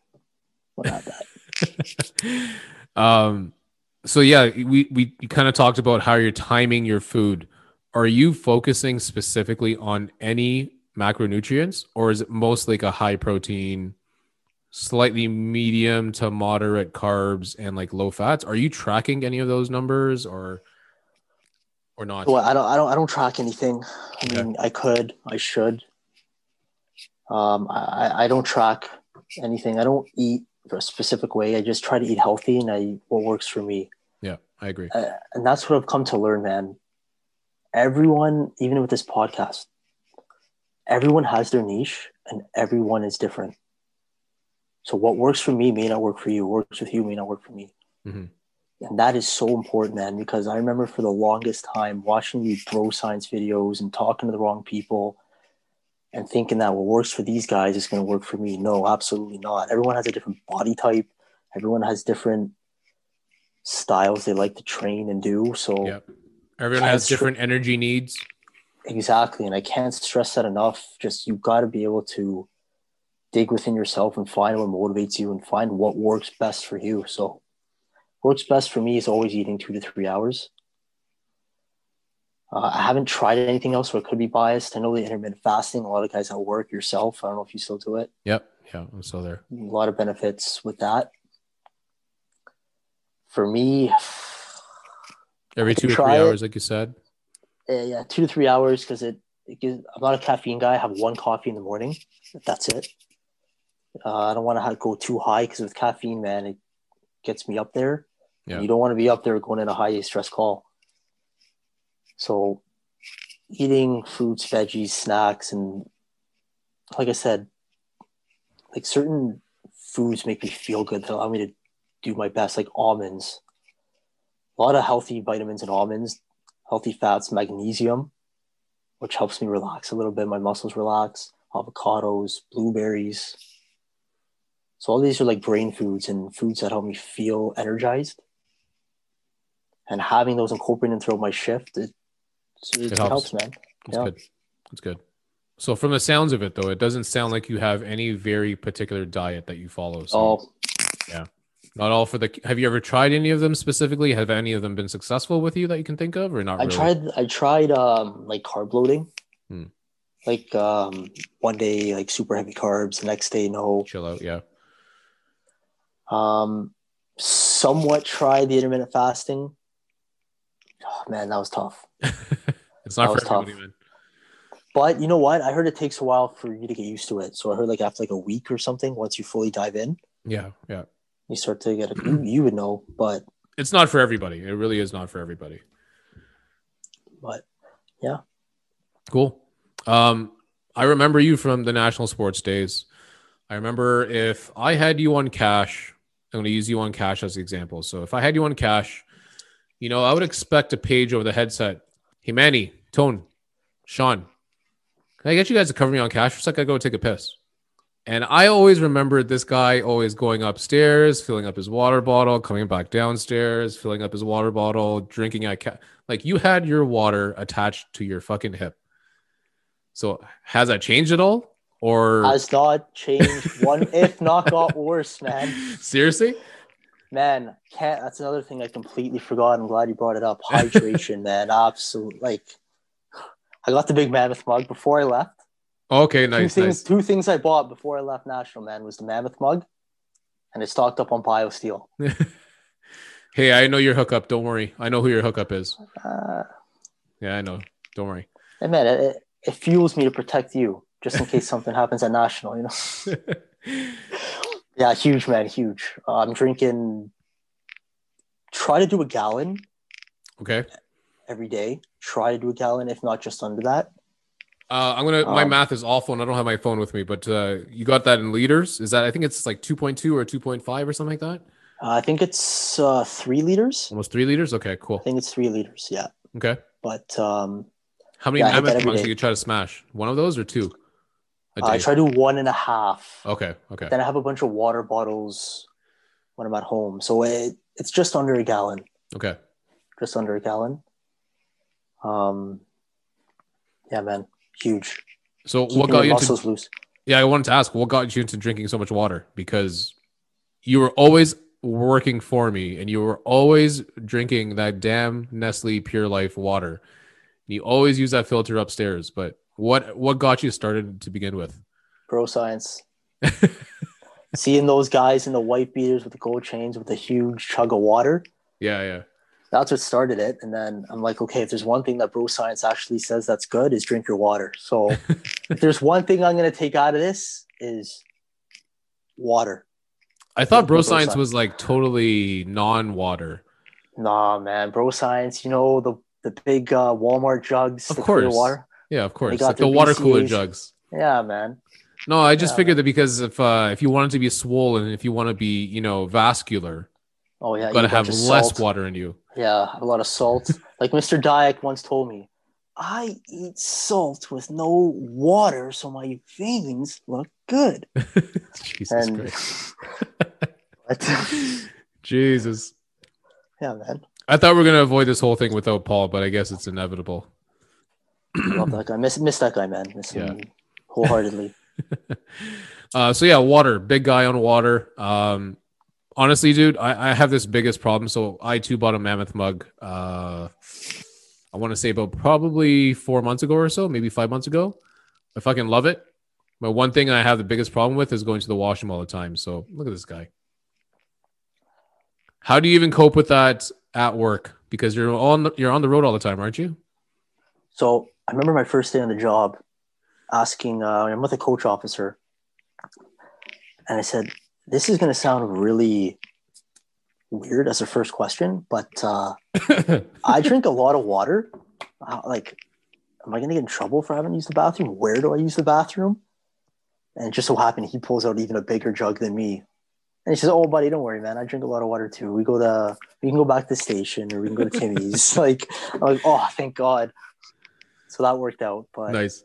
what not that. um so yeah we we kind of talked about how you're timing your food are you focusing specifically on any macronutrients or is it mostly like a high protein slightly medium to moderate carbs and like low fats are you tracking any of those numbers or or not Well, I don't, I don't, I don't track anything. I Okay. mean, I could, I should. Um, I, I- I don't track anything. I don't eat a specific way. I just try to eat healthy, and I what works for me. yeah i agree Uh, and that's what I've come to learn, man. Everyone, even with this podcast, everyone has their niche, and everyone is different. So what works for me may not work for you. What works with you may not work for me. Mhm. And that is so important, man, because I remember for the longest time watching these bro science videos and talking to the wrong people and thinking that what works for these guys is going to work for me. No, absolutely not. Everyone has a different body type. Everyone has different styles they like to train and do. So yeah everyone has different energy needs Exactly. And I can't stress that enough. Just you've got to be able to dig within yourself and find what motivates you and find what works best for you. So, works best for me is always eating two to three hours. Uh, I haven't tried anything else, so it could be biased. I know the intermittent fasting. A lot of guys at work, yourself. I don't know if you still do it. Yep. Yeah, I'm still there. A lot of benefits with that. For me, Every two or three it. hours, like you said. Uh, yeah, two to three hours because it, it gives, I'm not a caffeine guy. I have one coffee in the morning. That's it. Uh, I don't want to go too high because with caffeine, man, it gets me up there. Yeah. You don't want to be up there going in a high stress call. So, eating fruits, veggies, snacks, and like I said, like certain foods make me feel good. That allow me to do my best, like almonds. A lot of healthy vitamins and almonds, healthy fats, magnesium, which helps me relax a little bit. My muscles relax. Avocados, blueberries. So all these are like brain foods and foods that help me feel energized. And having those incorporated throughout my shift, it, it, It helps. helps. man. That's Yeah. good. That's good. So from the sounds of it, though, it doesn't sound like you have any very particular diet that you follow. So Oh, not all for the. Have you ever tried any of them specifically? Have any of them been successful with you that you can think of, or not? I really? tried. I tried um like carb loading. Hmm. Like um one day like super heavy carbs, the next day no. Chill out. Yeah. Um, somewhat tried the intermittent fasting. Oh, man, that was tough. it's not That for tough. everybody, man. But you know what? I heard it takes a while for you to get used to it. So I heard like after like a week or something, once you fully dive in, Yeah. Yeah. You start to get a, you, would know. But It's not for everybody. It really is not for everybody. but yeah. Cool. Um, I remember you from the national sports days. I remember if I had you on cash, I'm going to use you on cash as the example. So if I had you on cash, you know, I would expect a page over the headset. Hey, Manny, Tone, Sean, can I get you guys to cover me on cash for a sec? I go take a piss. And I always remembered this guy always going upstairs, filling up his water bottle, coming back downstairs, filling up his water bottle, drinking at ca- like you had your water attached to your fucking hip. So has that changed at all? Or has not changed one, if not got worse, man. seriously? Man, can't. That's another thing I completely forgot. I'm glad you brought it up. Hydration, man. Absolute. Like, I got the big mammoth mug before I left. Okay, two nice, things. nice. Two things I bought before I left National, man, was the mammoth mug, and it stocked up on BioSteel. hey, I know your hookup. Don't worry. I know who your hookup is. Uh, Yeah, I know. Don't worry. and man, it, it, it fuels me to protect you, just in case something happens at National. You know. Yeah, huge, man, huge. Uh, I'm drinking. Try to do a gallon okay. every day. Try to do a gallon, if not just under that. Uh, I'm gonna. my Um, math is awful, and I don't have my phone with me. But uh, you got that in liters? Is that? I think it's like 2.2 or 2.5 or something like that. Uh, I think it's uh, three liters. Almost three liters. Okay, cool. I think it's three liters. Yeah, Okay. but um, How many Yeah, I hit that mammoth do you try to smash? One of those or two? A I try to do one and a half. okay. Okay. Then I have a bunch of water bottles when I'm at home, so it, it's just under a gallon. Okay. Just under a gallon. Um, yeah, man, huge. So Keeping what got you into? loose. Yeah, I wanted to ask what got you into drinking so much water because you were always working for me and you were always drinking that damn Nestle Pure Life water. You always use that filter upstairs, but what what got you started to begin with? Bro science. Seeing those guys in the white beaters with the gold chains with a huge chug of water. Yeah, yeah. That's what started it. And then I'm like, okay, if there's one thing that bro science actually says that's good is drink your water. So if there's one thing I'm gonna take out of this is water. I thought Bro Bro Science Science. was like totally non-water. Nah, man, bro science, you know the the big uh, Walmart jugs, Of course. water. Yeah, of course. Like the their water cooler jugs. Yeah, man. No, I just Yeah. figured that because if uh, if you wanted to be swollen, if you want to be, you know, vascular, Oh yeah, you gotta eat a bunch have less salt. water in you. Yeah, a lot of salt. like Mr. Dyack once told me, I eat salt with no water, so my veins look good. Jesus And Christ. Jesus. yeah, man, I thought we are gonna avoid this whole thing without Paul, but I guess it's inevitable. I love that guy. Miss miss that guy, man. Miss him wholeheartedly. Uh, so yeah, water, big guy on water. Um, honestly, dude, I, I have this biggest problem. So I too bought a mammoth mug uh, I want to say about probably four months ago or so, maybe five months ago. I fucking love it. But one thing I have the biggest problem with is going to the washroom all the time. So look at this guy. How do you even cope with that at work? Because you're on the, you're on the road all the time, aren't you? So I remember my first day on the job, asking. Uh, I'm with a coach officer, and I said, "This is going to sound really weird as a first question, but uh, I drink a lot of water. Uh, like, am I going to get in trouble for having used the bathroom? Where do I use the bathroom?" And it just so happened he pulls out even a bigger jug than me. And he says, "Oh, buddy, don't worry, man. I drink a lot of water too. We go to, we can go back to the station, or we can go to Timmy's." like, I'm like, "Oh, thank God." So that worked out. But nice.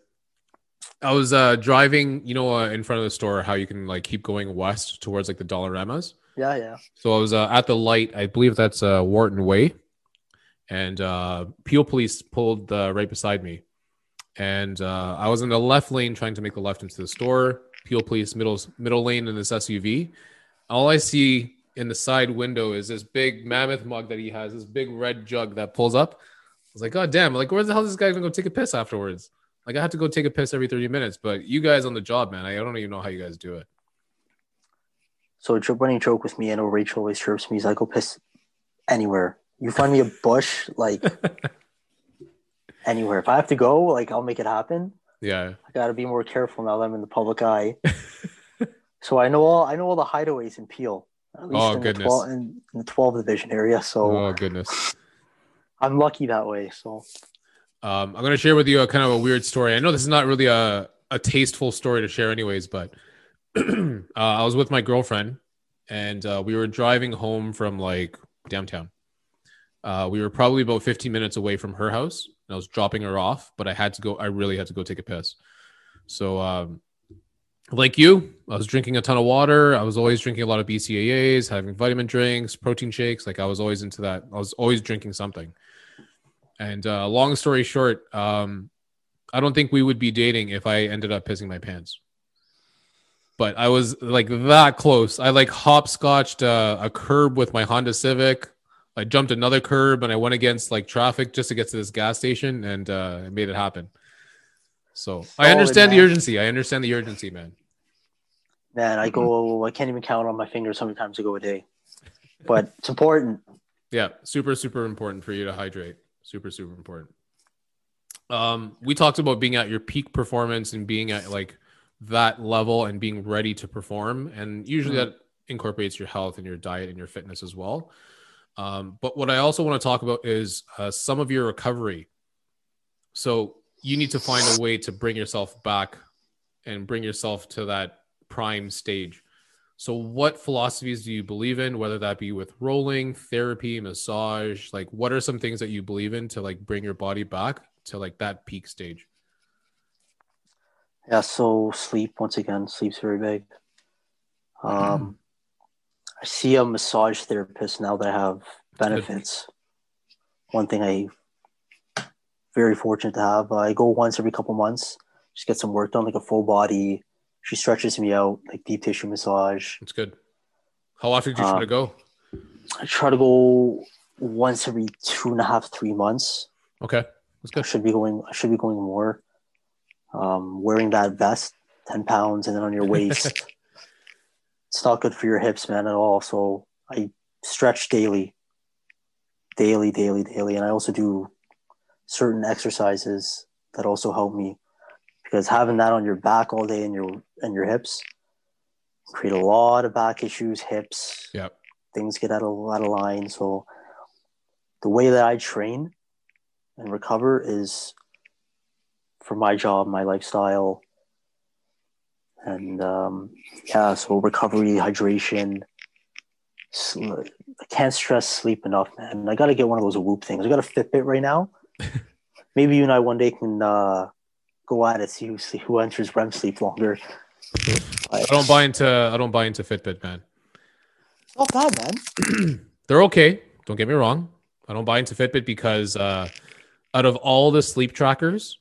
I was uh, driving, you know, uh, in front of the store, how you can like keep going west towards like the Dollaramas. Yeah, yeah. So I was uh, at the light. I believe that's uh, Wharton Way, and uh, Peel Police pulled uh, right beside me, and uh, I was in the left lane trying to make the left into the store. Peel Police middle middle lane in this SUV. All I see in the side window is this big mammoth mug that he has, this big red jug that pulls up. I was like, God damn! Like, where the hell is this guy gonna go take a piss afterwards? Like, I have to go take a piss every thirty minutes. But you guys on the job, man, I don't even know how you guys do it. So a running joke with me, I know Rachel always chirps me. He's like, "Go piss anywhere. You find me a bush, like anywhere. If I have to go, like I'll make it happen. Yeah, I got to be more careful now that I'm in the public eye. so I know all I know all the hideaways in Peel. At least Oh, in, goodness. The 12, in, in the 12 division area. So Oh goodness. I'm lucky that way. So Um, I'm gonna share with you a kind of a weird story. I know this is not really a a tasteful story to share, anyways, but uh, I was with my girlfriend and uh, we were driving home from like downtown. Uh, we were probably about 15 minutes away from her house. And I was dropping her off, but I had to go. I really had to go take a piss. So, um, like you, I was drinking a ton of water. I was always drinking a lot of BCAAs, having vitamin drinks, protein shakes. Like I was always into that. I was always drinking something. And uh, long story short, um, I don't think we would be dating if I ended up pissing my pants. But I was like that close. I like hopscotched uh, a curb with my Honda Civic. I jumped another curb and I went against like traffic just to get to this gas station and uh, I made it happen. So I Solid, understand the urgency. I understand the urgency, man. man, I go. I can't even count on my fingers how many times I go a day. But it's important. Yeah, super, super important for you to hydrate. Super, super important. Um, we talked about being at your peak performance and being at like that level and being ready to perform. And usually Mhm. that incorporates your health and your diet and your fitness as well. Um, but what I also want to talk about is uh, some of your recovery. So you need to find a way to bring yourself back and bring yourself to that prime stage. So, what philosophies do you believe in, whether that be with rolling, therapy, massage? Like, what are some things that you believe in to like bring your body back to like that peak stage? Yeah. So sleep once again. Sleep's very big. Um, I see a massage therapist now that I have benefits. One thing I very fortunate to have. I go once every couple months, just get some work done, like a full body. She stretches me out, like deep tissue massage. It's good. How often do you try Uh, to go? I try to go once every two and a half, three months. Okay, that's I good. should be going. I should be going more. Um, wearing that vest, ten pounds, and then on your waist. it's not good for your hips, man, at all. So I stretch daily, daily, daily, daily, and I also do certain exercises that also help me because having that on your back all day and your and your hips create a lot of back issues, hips. Yeah. Things get out of out of line. So the way that I train and recover is for my job, my lifestyle, and um, yeah. So recovery, hydration. sl- I can't stress sleep enough, man. I got to get one of those Whoop things. I got a Fitbit right now. Maybe you and I one day can uh, go at it, see who see who enters REM sleep longer. I don't buy into I don't buy into Fitbit, man. It's Not bad, man. They're okay. Don't get me wrong. I don't buy into Fitbit because uh, out of all the sleep trackers,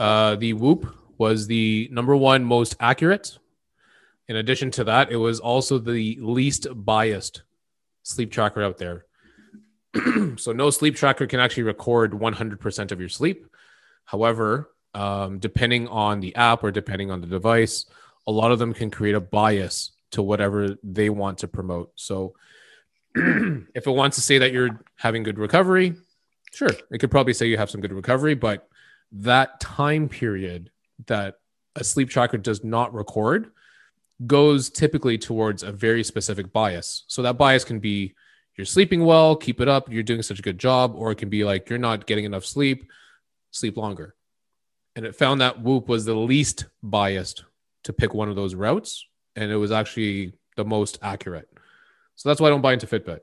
uh, the Whoop was the number one most accurate. In addition to that, it was also the least biased sleep tracker out there. so no sleep tracker can actually record 100% of your sleep. However, um, depending on the app or depending on the device, a lot of them can create a bias to whatever they want to promote. So if it wants to say that you're having good recovery, sure, it could probably say you have some good recovery, but that time period that a sleep tracker does not record goes typically towards a very specific bias. So that bias can be you're sleeping well, keep it up, you're doing such a good job, or it can be like you're not getting enough sleep, sleep longer. And it found that Whoop was the least biased to pick one of those routes, and it was actually the most accurate. So that's why I don't buy into Fitbit.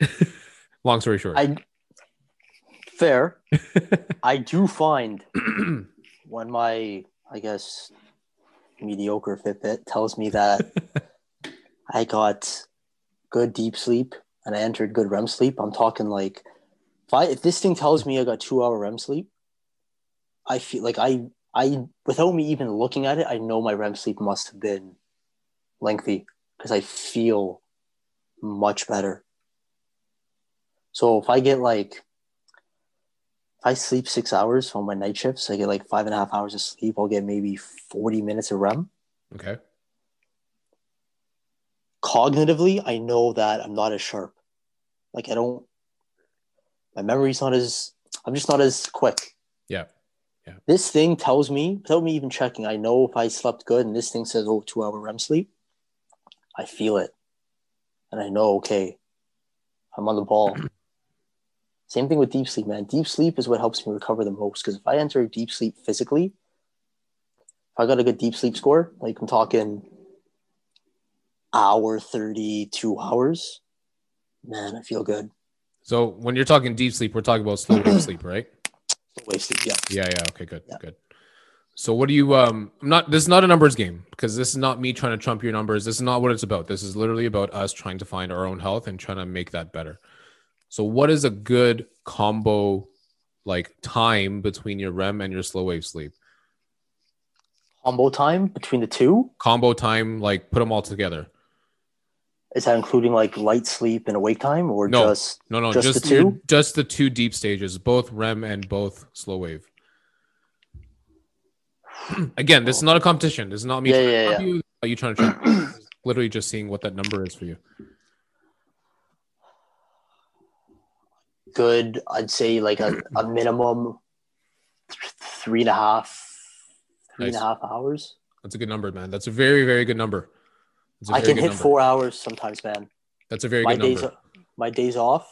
Long story short. I fair. I do find when my I guess mediocre Fitbit tells me that I got good deep sleep and I entered good REM sleep. I'm talking like if I if this thing tells me I got two hour REM sleep, I feel like I I without me even looking at it, I know my REM sleep must have been lengthy because I feel much better. So if I get like if I sleep six hours on my night shifts, I get like five and a half hours of sleep. I'll get maybe 40 minutes of REM. Okay. Cognitively, I know that I'm not as sharp. Like I don't my memory's not as I'm just not as quick. Yeah. This thing tells me, without me even checking, I know if I slept good and this thing says, oh, two hour REM sleep, I feel it. And I know, okay, I'm on the ball. Same thing with deep sleep, man. Deep sleep is what helps me recover the most. Because if I enter deep sleep physically, if I got a good deep sleep score, like I'm talking hour 32 hours, man, I feel good. So when you're talking deep sleep, we're talking about slow wave sleep, right? Sleep, yeah. Yeah, yeah. Okay, good, Yeah. good. So what do you um I'm not this is not a numbers game because this is not me trying to trump your numbers. This is not what it's about. This is literally about us trying to find our own health and trying to make that better. So what is a good combo like time between your REM and your slow wave sleep? Combo time between the two, Combo time, like put them all together. Is that including like light sleep and awake time or No, just No, no, Just just, the two? just the two deep stages, both REM and both slow wave. Again, this is not a competition. This is not me. Yeah, yeah, yeah. You. Are you trying to? It's Literally just seeing what that number is for you. good? I'd say like a, a minimum th- three and a half, three and a half hours. That's a good number, man. That's a very, very good number. I can hit number. four hours sometimes, man. That's a very my good days, number. my days off.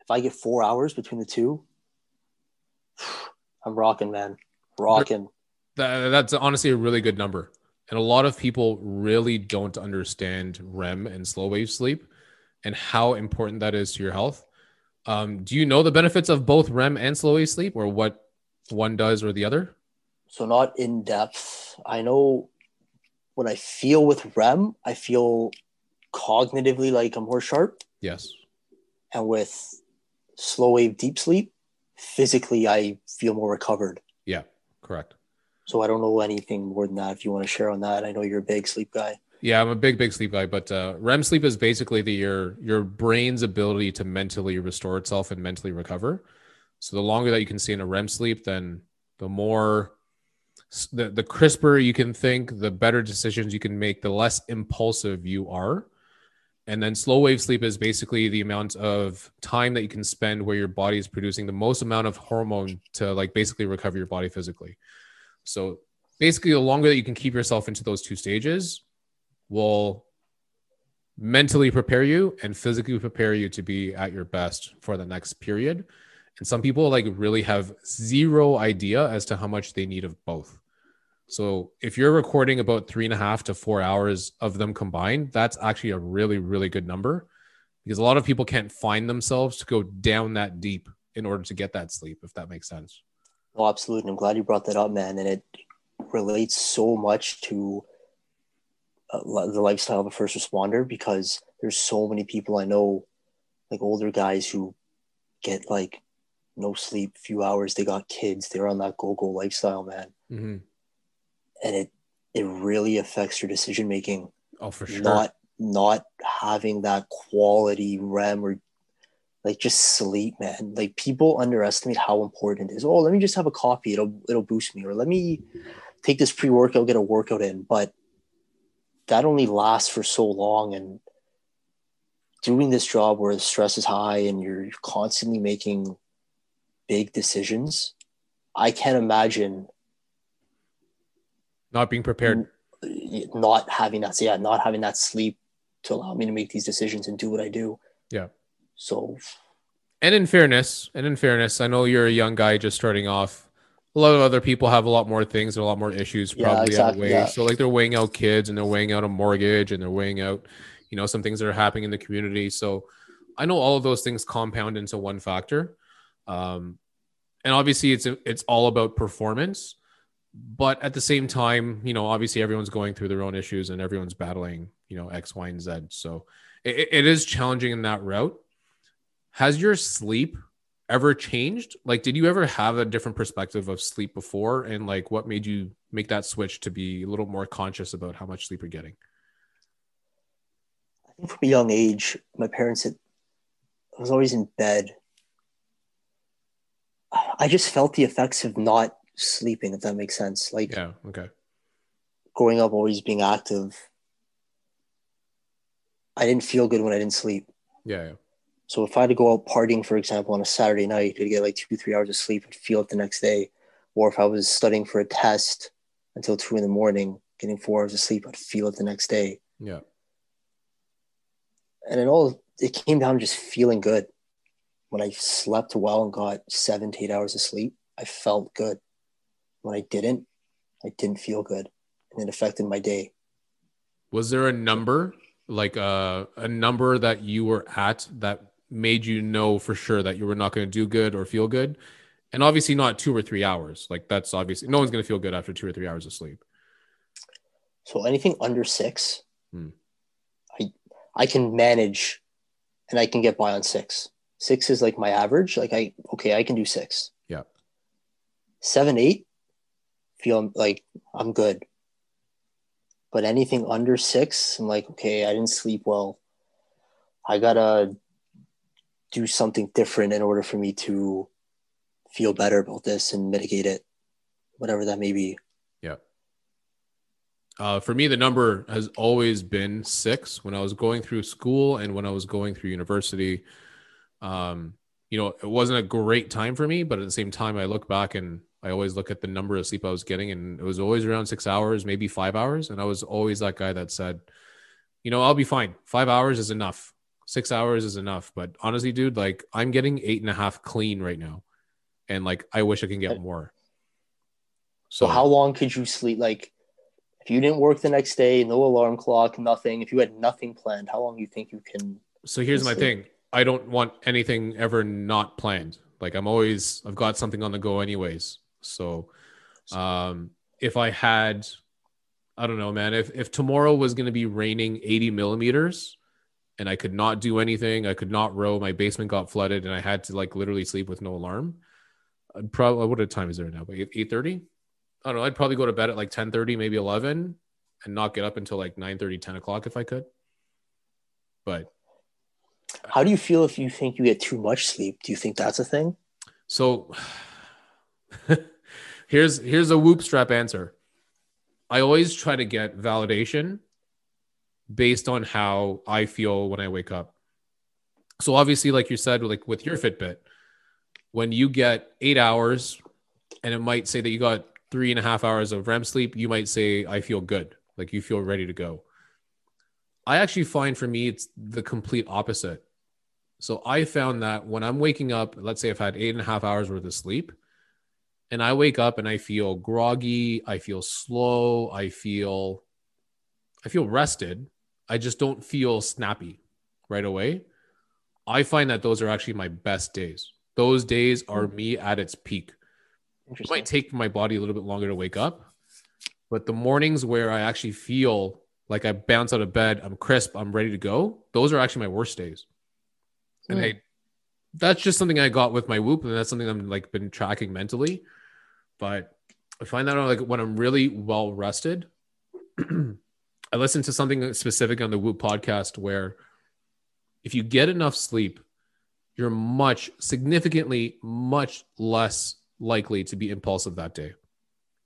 If I get four hours between the two, I'm rocking, man, rocking. That, that's honestly a really good number. And a lot of people really don't understand REM and slow wave sleep and how important that is to your health. Um, do you know the benefits of both REM and slow wave sleep or what one does or the other? So not in depth. I know when I feel with REM, I feel cognitively like I'm more sharp, Yes. and with slow wave deep sleep, physically I feel more recovered. Yeah, correct. So I don't know anything more than that. If you want to share on that, I know you're a big sleep guy. Yeah, I'm a big, big sleep guy, but uh, REM sleep is basically the your your brain's ability to mentally restore itself and mentally recover. So the longer that you can stay in a REM sleep, then the more the the crisper you can think, the better decisions you can make, the less impulsive you are. And then slow wave sleep is basically the amount of time that you can spend where your body is producing the most amount of hormone to like basically recover your body physically. So basically, the longer that you can keep yourself into those two stages, will mentally prepare you and physically prepare you to be at your best for the next period. And some people like really have zero idea as to how much they need of both. So if you're recording about three and a half to four hours of them combined, that's actually a really, really good number because a lot of people can't find themselves to go down that deep in order to get that sleep, if that makes sense. Oh, absolutely. I'm glad you brought that up, man. And it relates so much to uh, the lifestyle of a first responder because there's so many people I know, like older guys who get like no sleep, few hours. They got kids. They're on that go go lifestyle, man. Mm-hmm. And it it really affects your decision making. Oh, for sure. Not not having that quality REM or like just sleep, man. Like people underestimate how important it is. Oh, let me just have a coffee. It'll it'll boost me. Or let me take this pre-workout, get a workout in. But that only lasts for so long. And doing this job where the stress is high and you're constantly making big decisions, I can't imagine not being prepared, not having that, yeah, not having that sleep to allow me to make these decisions and do what I do. Yeah. So, and in fairness, and in fairness, I know you're a young guy just starting off. A lot of other people have a lot more things and a lot more issues probably yeah, exactly, way. Yeah. So like they're weighing out kids and they're weighing out a mortgage and they're weighing out, you know, some things that are happening in the community. So I know all of those things compound into one factor. Um, and obviously it's it's all about performance but at the same time you know obviously everyone's going through their own issues and everyone's battling you know x y and z. So it, it is challenging in that route. Has your sleep ever changed? Like did you ever have a different perspective of sleep before? And like what made you make that switch to be a little more conscious about how much sleep you're getting? I think from a young age my parents had I was always in bed. I just felt the effects of not sleeping, if that makes sense. Like, yeah, okay. Growing up, always being active, I didn't feel good when I didn't sleep. Yeah, yeah. So if I had to go out partying, for example, on a Saturday night to get like two, three hours of sleep, I'd feel it the next day. Or if I was studying for a test until two in the morning, getting four hours of sleep, I'd feel it the next day. Yeah. And it all it came down to just feeling good when I slept well and got seven to eight hours of sleep, I felt good. When I didn't, I didn't feel good. And it affected my day. Was there a number, like a, uh, a number that you were at that made you know for sure that you were not going to do good or feel good? And obviously not two or three hours. Like that's obviously no one's going to feel good after two or three hours of sleep. So anything under six, hmm. I I can manage, and I can get by on six. Six is like my average. Like I okay, I can do six. Yeah. Seven, eight, feel like I'm good. But anything under six, I'm like, okay, I didn't sleep well. I gotta do something different in order for me to feel better about this and mitigate it, whatever that may be. Yeah. Uh, for me, the number has always been six when I was going through school and when I was going through university. Um, you know, it wasn't a great time for me, but at the same time, I look back and I always look at the number of sleep I was getting, and it was always around six hours, maybe five hours. And I was always that guy that said, you know, I'll be fine. Five hours is enough. Six hours is enough. But honestly, dude, like I'm getting eight and a half clean right now. And like I wish I can get more. So, so how long could you sleep? Like if you didn't work the next day, no alarm clock, nothing, if you had nothing planned, how long do you think you can? So here's my thing. I don't want anything ever not planned. Like I'm always I've got something on the go anyways. So um if I had I don't know, man, if if tomorrow was going to be raining 80 millimeters and I could not do anything, I could not row, my basement got flooded and I had to like literally sleep with no alarm. I'd probably what time is there now? 8 30? I don't know. I'd probably go to bed at like 10 30, maybe 11 and not get up until like 9 30, 10 o'clock if I could. But how do you feel if you think you get too much sleep? Do you think that's a thing? So here's here's a whoop strap answer. I always try to get validation based on how I feel when I wake up. So obviously, like you said, like with your Fitbit, when you get eight hours and it might say that you got three and a half hours of REM sleep, you might say, I feel good. Like you feel ready to go. I actually find for me, it's the complete opposite. So I found that when I'm waking up, let's say I've had eight and a half hours worth of sleep, and I wake up and I feel groggy, I feel slow, I feel I feel rested. I just don't feel snappy right away. I find that those are actually my best days. Those days are hmm. me at its peak. It might take my body a little bit longer to wake up, but the mornings where I actually feel like I bounce out of bed, I'm crisp, I'm ready to go. Those are actually my worst days. And mm. hey, that's just something I got with my whoop, and that's something I'm like been tracking mentally. But I find that on like when I'm really well rested, I listen to something specific on the Whoop podcast where if you get enough sleep, you're much significantly much less likely to be impulsive that day.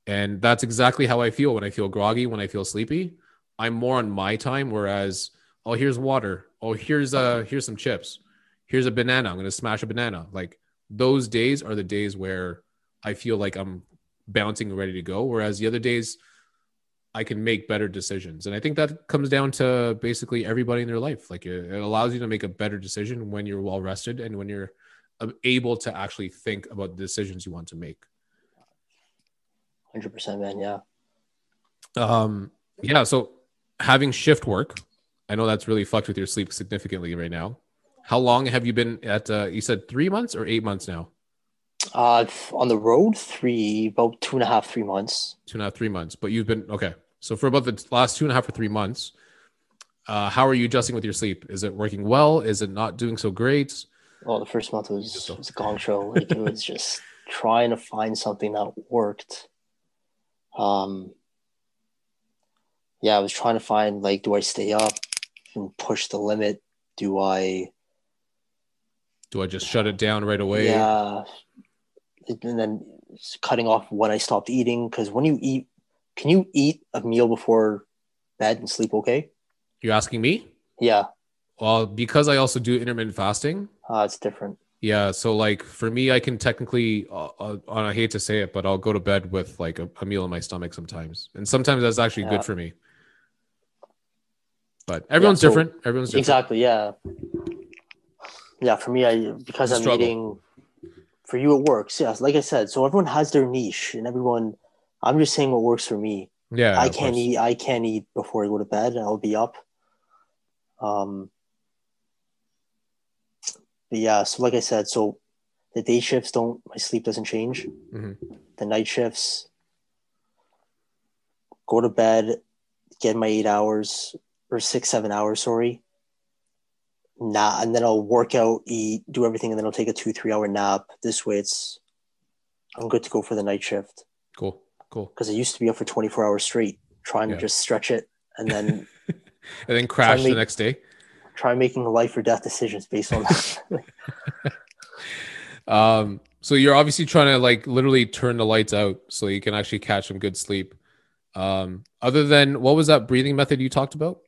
And that's exactly how I feel when I feel groggy, when I feel sleepy. I'm more on my time, whereas, oh, here's water. Oh, here's uh here's some chips. Here's a banana. I'm gonna smash a banana. Like those days are the days where I feel like I'm bouncing ready to go. Whereas the other days I can make better decisions. And I think that comes down to basically everybody in their life. Like it, it allows you to make a better decision when you're well rested and when you're uh, able to actually think about the decisions you want to make. 100% man, yeah. Um yeah, so having shift work, I know that's really fucked with your sleep significantly right now. How long have you been at uh you said 3 months or 8 months now? Uh, on the road, three about two and a half, three months. Two and a half, three months. But you've been okay. So for about the last two and a half or three months, uh, how are you adjusting with your sleep? Is it working well? Is it not doing so great? Well, the first month was, was a gong show. Like it was just trying to find something that worked. Um, yeah, I was trying to find like, do I stay up and push the limit? Do I? Do I just shut it down right away? Yeah, and then cutting off when I stopped eating because when you eat, can you eat a meal before bed and sleep okay? You're asking me? Yeah. Well, because I also do intermittent fasting. Uh, it's different. Yeah, so like for me, I can technically, uh, uh, I hate to say it, but I'll go to bed with like a, a meal in my stomach sometimes, and sometimes that's actually yeah. good for me. But everyone's yeah, so different. Everyone's different. Exactly. Yeah. Yeah. For me, I because I'm struggle. eating for you it works. Yes like i said so everyone has their niche and everyone i'm just saying what works for me. Yeah i can't eat i can't eat before i go to bed. And i'll be up. Um but yeah so like i said so the day shifts don't my sleep doesn't change. Mm-hmm. the night shifts go to bed get my eight hours or six seven hours sorry nah, and then I'll work out, eat, do everything, and then I'll take a two, three hour nap. This way, it's I'm good to go for the night shift. Cool, cool. Because I used to be up for 24 hours straight, trying yeah. to just stretch it and then and then crash make, the next day. Try making life or death decisions based on that. um, so you're obviously trying to like literally turn the lights out so you can actually catch some good sleep. Um, other than what was that breathing method you talked about?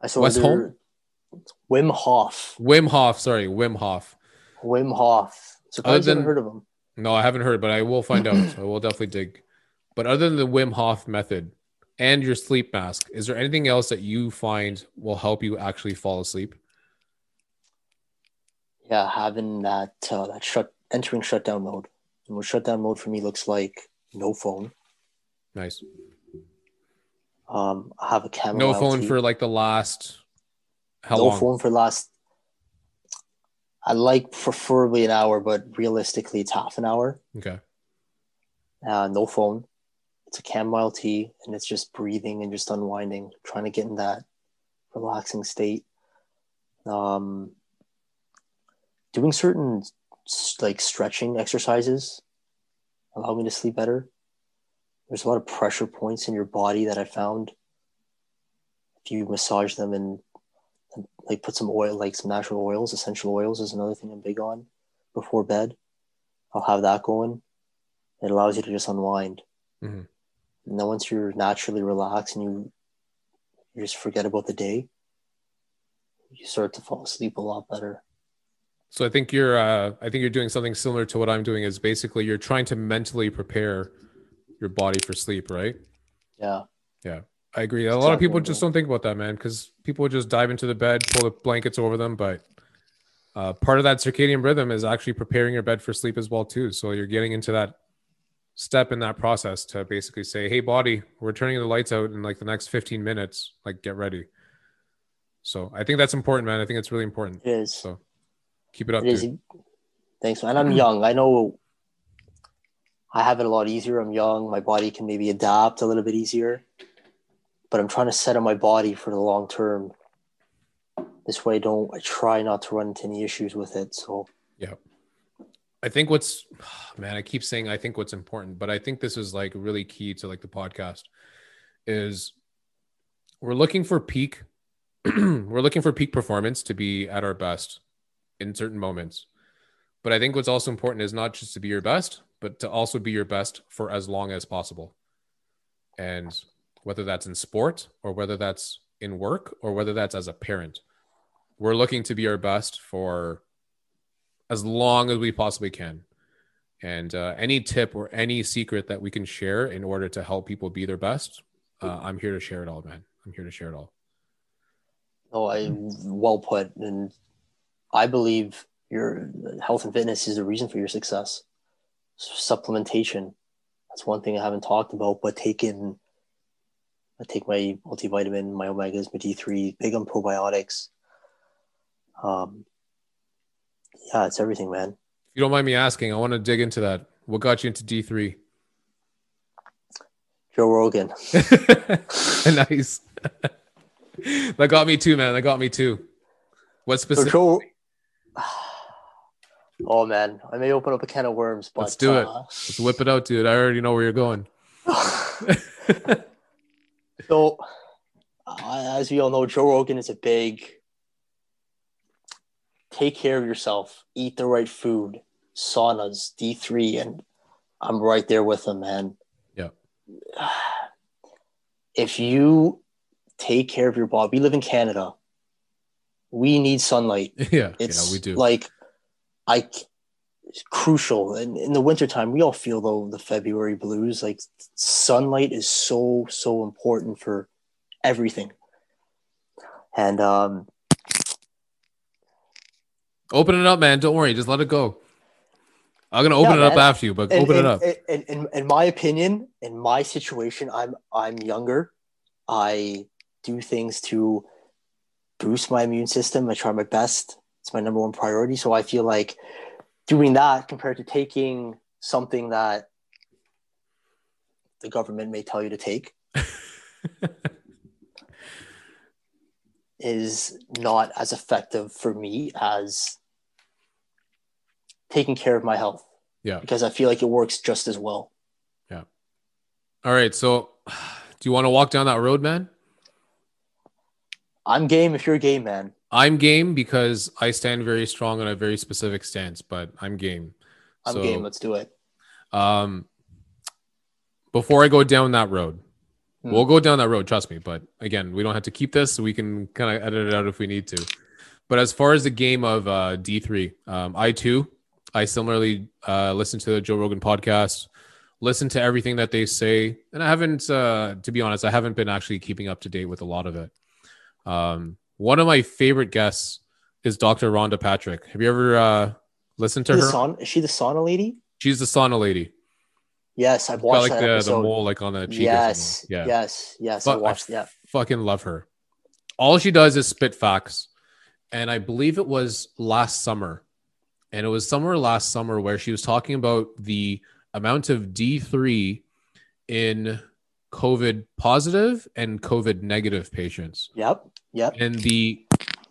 I saw West Home. Wim Hof. Wim Hof, sorry, Wim Hof. Wim Hof. Surprised than, you haven't heard of him. No, I haven't heard, but I will find out. I will definitely dig. But other than the Wim Hof method and your sleep mask, is there anything else that you find will help you actually fall asleep? Yeah, having that uh, that shut entering shutdown mode. And what shutdown mode for me looks like no phone. Nice. Um, I have a camera. No phone tea. for like the last how no long? phone for the last. I like preferably an hour, but realistically, it's half an hour. Okay. Uh, no phone. It's a chamomile tea, and it's just breathing and just unwinding, trying to get in that relaxing state. Um, doing certain like stretching exercises allow me to sleep better. There's a lot of pressure points in your body that I found. If you massage them and like put some oil, like some natural oils, essential oils is another thing I'm big on before bed. I'll have that going. It allows you to just unwind. Mm-hmm. And then once you're naturally relaxed and you you just forget about the day, you start to fall asleep a lot better. So I think you're uh, I think you're doing something similar to what I'm doing is basically you're trying to mentally prepare your body for sleep, right? Yeah. Yeah. I agree. A lot of people just don't think about that, man, because people just dive into the bed, pull the blankets over them. But uh, part of that circadian rhythm is actually preparing your bed for sleep as well, too. So you're getting into that step in that process to basically say, "Hey, body, we're turning the lights out in like the next 15 minutes. Like, get ready." So I think that's important, man. I think it's really important. It is. So keep it up. It dude. Thanks, man. I'm young. I know I have it a lot easier. I'm young. My body can maybe adapt a little bit easier but I'm trying to set up my body for the long term. This way, I don't I try not to run into any issues with it. So yeah, I think what's man, I keep saying I think what's important, but I think this is like really key to like the podcast is we're looking for peak we're looking for peak performance to be at our best in certain moments. But I think what's also important is not just to be your best, but to also be your best for as long as possible. And whether that's in sport or whether that's in work or whether that's as a parent, we're looking to be our best for as long as we possibly can. And uh, any tip or any secret that we can share in order to help people be their best, uh, I'm here to share it all, man. I'm here to share it all. Oh, I well put, and I believe your health and fitness is the reason for your success. Supplementation, that's one thing I haven't talked about, but taking I take my multivitamin, my omegas, my D3, big on probiotics. Um, yeah, it's everything, man. If you don't mind me asking, I want to dig into that. What got you into D3? Joe Rogan. nice. that got me too, man. That got me too. What specific? So Joe... Oh man, I may open up a can of worms, but let's do uh... it. Let's whip it out, dude. I already know where you're going. So, uh, as we all know, Joe Rogan is a big take care of yourself, eat the right food, saunas, D3, and I'm right there with him, man. Yeah. If you take care of your body, we live in Canada. We need sunlight. Yeah, it's yeah, we do. Like, I crucial. And in the wintertime, we all feel though the February blues. Like sunlight is so so important for everything. And um, Open it up, man. Don't worry. Just let it go. I'm gonna open yeah, it up after you, but in, open in, it up. In, in, in my opinion, in my situation, I'm I'm younger. I do things to boost my immune system. I try my best. It's my number one priority. So I feel like doing that compared to taking something that the government may tell you to take is not as effective for me as taking care of my health. Yeah. Because I feel like it works just as well. Yeah. All right. So do you want to walk down that road, man? I'm game if you're game, man. I'm game because I stand very strong on a very specific stance, but I'm game. I'm so, game. Let's do it. Um, before I go down that road, Hmm. We'll go down that road, trust me. But again, we don't have to keep this, so we can kind of edit it out if we need to. But as far as the game of uh, D3, um, I too, I similarly uh, listen to the Joe Rogan podcast, listen to everything that they say, and I haven't, uh, to be honest, I haven't been actually keeping up to date with a lot of it. Um, one of my favorite guests is Dr. Rhonda Patrick. Have you ever uh, listened to her? Sauna, is she the sauna lady? She's the sauna lady. Yes, I've watched got, like that the, the mole like on the cheek. Yes, yeah. yes, yes. But I watched. I yeah, fucking love her. All she does is spit facts, and I believe it was last summer, and it was somewhere last summer where she was talking about the amount of D three in COVID positive and COVID negative patients. Yep. Yep. And the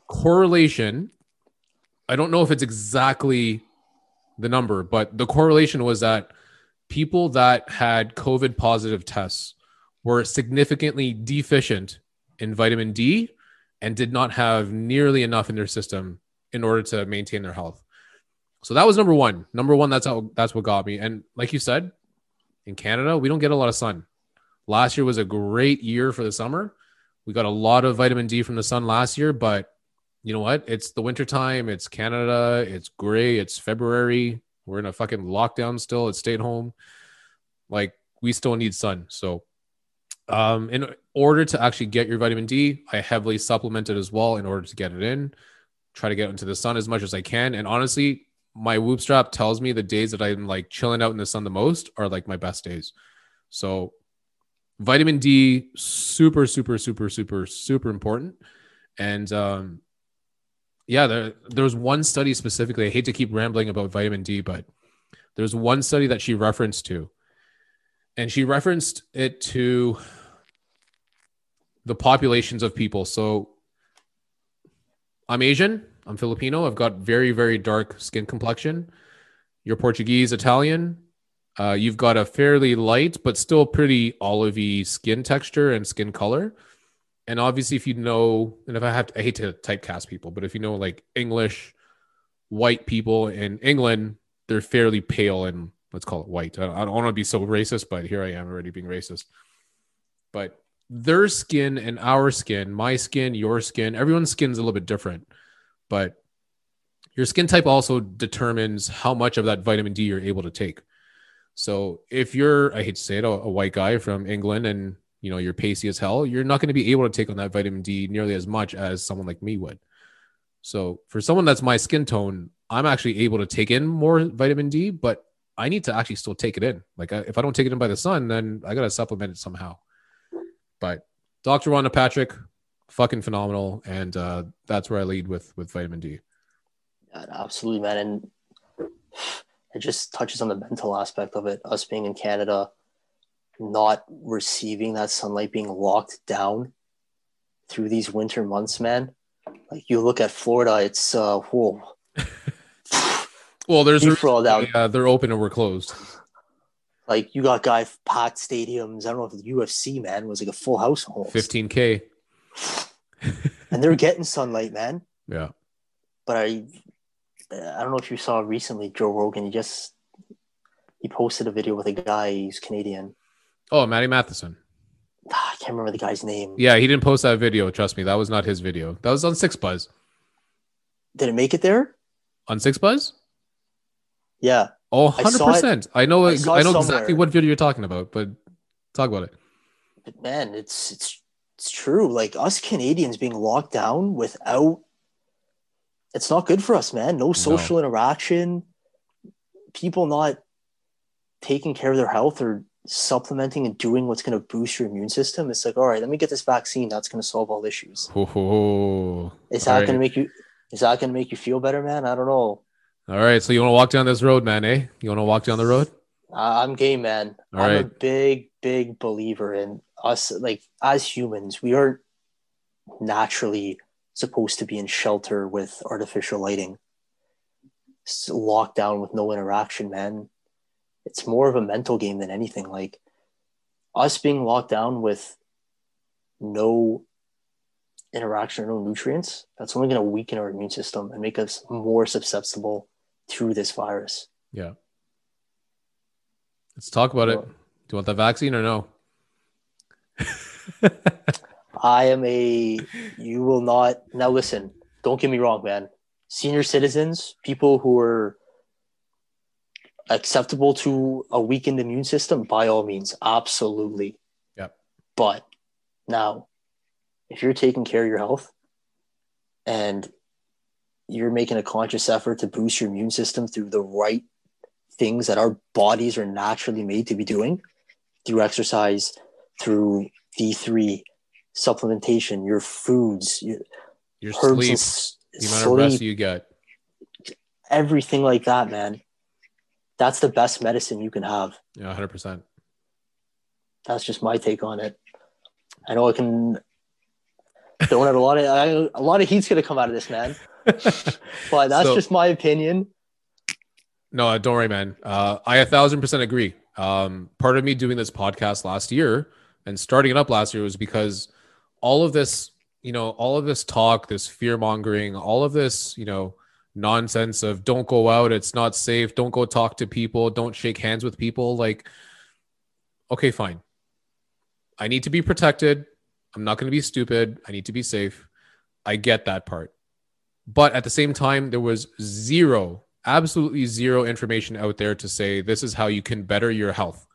correlation, I don't know if it's exactly the number, but the correlation was that people that had COVID positive tests were significantly deficient in vitamin D and did not have nearly enough in their system in order to maintain their health. So that was number one. Number one, that's how that's what got me. And like you said, in Canada, we don't get a lot of sun. Last year was a great year for the summer. We got a lot of vitamin D from the sun last year, but you know what? It's the winter time. It's Canada. It's gray. It's February. We're in a fucking lockdown still. It's stay at home. Like we still need sun. So, um, in order to actually get your vitamin D, I heavily supplement it as well in order to get it in. Try to get into the sun as much as I can. And honestly, my whoop strap tells me the days that I'm like chilling out in the sun the most are like my best days. So, vitamin D, super, super, super, super, super important. And um, yeah, there was one study specifically. I hate to keep rambling about vitamin D, but there's one study that she referenced to, and she referenced it to the populations of people. So I'm Asian, I'm Filipino, I've got very very dark skin complexion. You're Portuguese, Italian. Uh, you've got a fairly light but still pretty olivey skin texture and skin color and obviously if you know and if i have to, i hate to typecast people but if you know like english white people in England, they're fairly pale and let's call it white. I, I don't want to be so racist, but here I am already being racist. But their skin and our skin, my skin, your skin, everyone's skin is a little bit different. But your skin type also determines how much of that vitamin D you're able to take. So if you're, I hate to say it, a, a white guy from England and you know you're pacey as hell, you're not going to be able to take on that vitamin D nearly as much as someone like me would. So for someone that's my skin tone, I'm actually able to take in more vitamin D, but I need to actually still take it in. Like if I don't take it in by the sun, then I got to supplement it somehow. But Dr. Rhonda Patrick, fucking phenomenal. And uh, that's where I lead with, with vitamin D. Yeah, absolutely, man. And it just touches on the mental aspect of it. Us being in Canada, not receiving that sunlight, being locked down through these winter months, man. Like you look at Florida, it's uh, whoa. well, there's a down. Yeah, they're open and we're closed. Like you got guy packed stadiums. I don't know if the UFC man was like a full house 15k. and they're getting sunlight, man. Yeah. But I I don't know if you saw recently Joe Rogan. He just he posted a video with a guy. He's Canadian. Oh, Matty Matheson. Ah, I can't remember the guy's name. Yeah, he didn't post that video. Trust me, that was not his video. That was on 6ixBuzz. Did it make it there? On 6ixBuzz? Yeah. Oh, 100%. I, I know I, I know exactly what video you're talking about, but talk about it. But man, it's it's it's true. Like us Canadians being locked down without it's not good for us, man. No social no. interaction, people not taking care of their health or supplementing and doing what's going to boost your immune system. It's like, all right, let me get this vaccine. That's going to solve all issues. Oh, is that right. going to make you? Is that going to make you feel better, man? I don't know. All right, so you want to walk down this road, man? Eh? You want to walk down the road? Uh, I'm game, man. All I'm right. a big, big believer in us. Like as humans, we are naturally supposed to be in shelter with artificial lighting, locked down with no interaction, man. It's more of a mental game than anything. Like us being locked down with no interaction or no nutrients, that's only going to weaken our immune system and make us more susceptible to this virus. Yeah. Let's talk about it. Do you want the vaccine or no? I am a. You will not. Now listen. Don't get me wrong, man. Senior citizens, people who are acceptable to a weakened immune system, by all means, absolutely. Yep. But now, if you're taking care of your health and you're making a conscious effort to boost your immune system through the right things that our bodies are naturally made to be doing through exercise, through D3, supplementation, your foods, your, your sleep, and, the amount sleep, of rest you get, everything like that, man. That's the best medicine you can have. Yeah, hundred percent. That's just my take on it. I know I can don't have a lot of I, a lot of heat's gonna come out of this, man. but that's so, just my opinion. No, don't worry, man. Uh, I a thousand percent agree. Um, part of me doing this podcast last year and starting it up last year was because all of this, you know, all of this talk, this fear mongering, all of this, you know, nonsense of don't go out, it's not safe, don't go talk to people, don't shake hands with people. Like, okay, fine. I need to be protected. I'm not going to be stupid. I need to be safe. I get that part. But at the same time, there was zero, absolutely zero information out there to say this is how you can better your health.